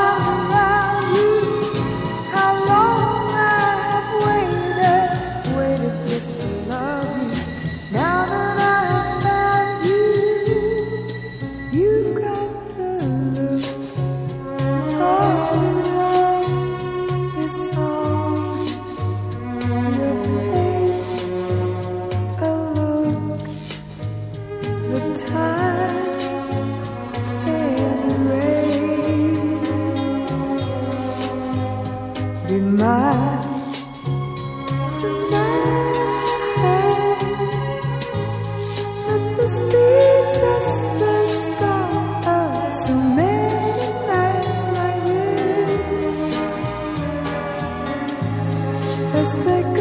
mistake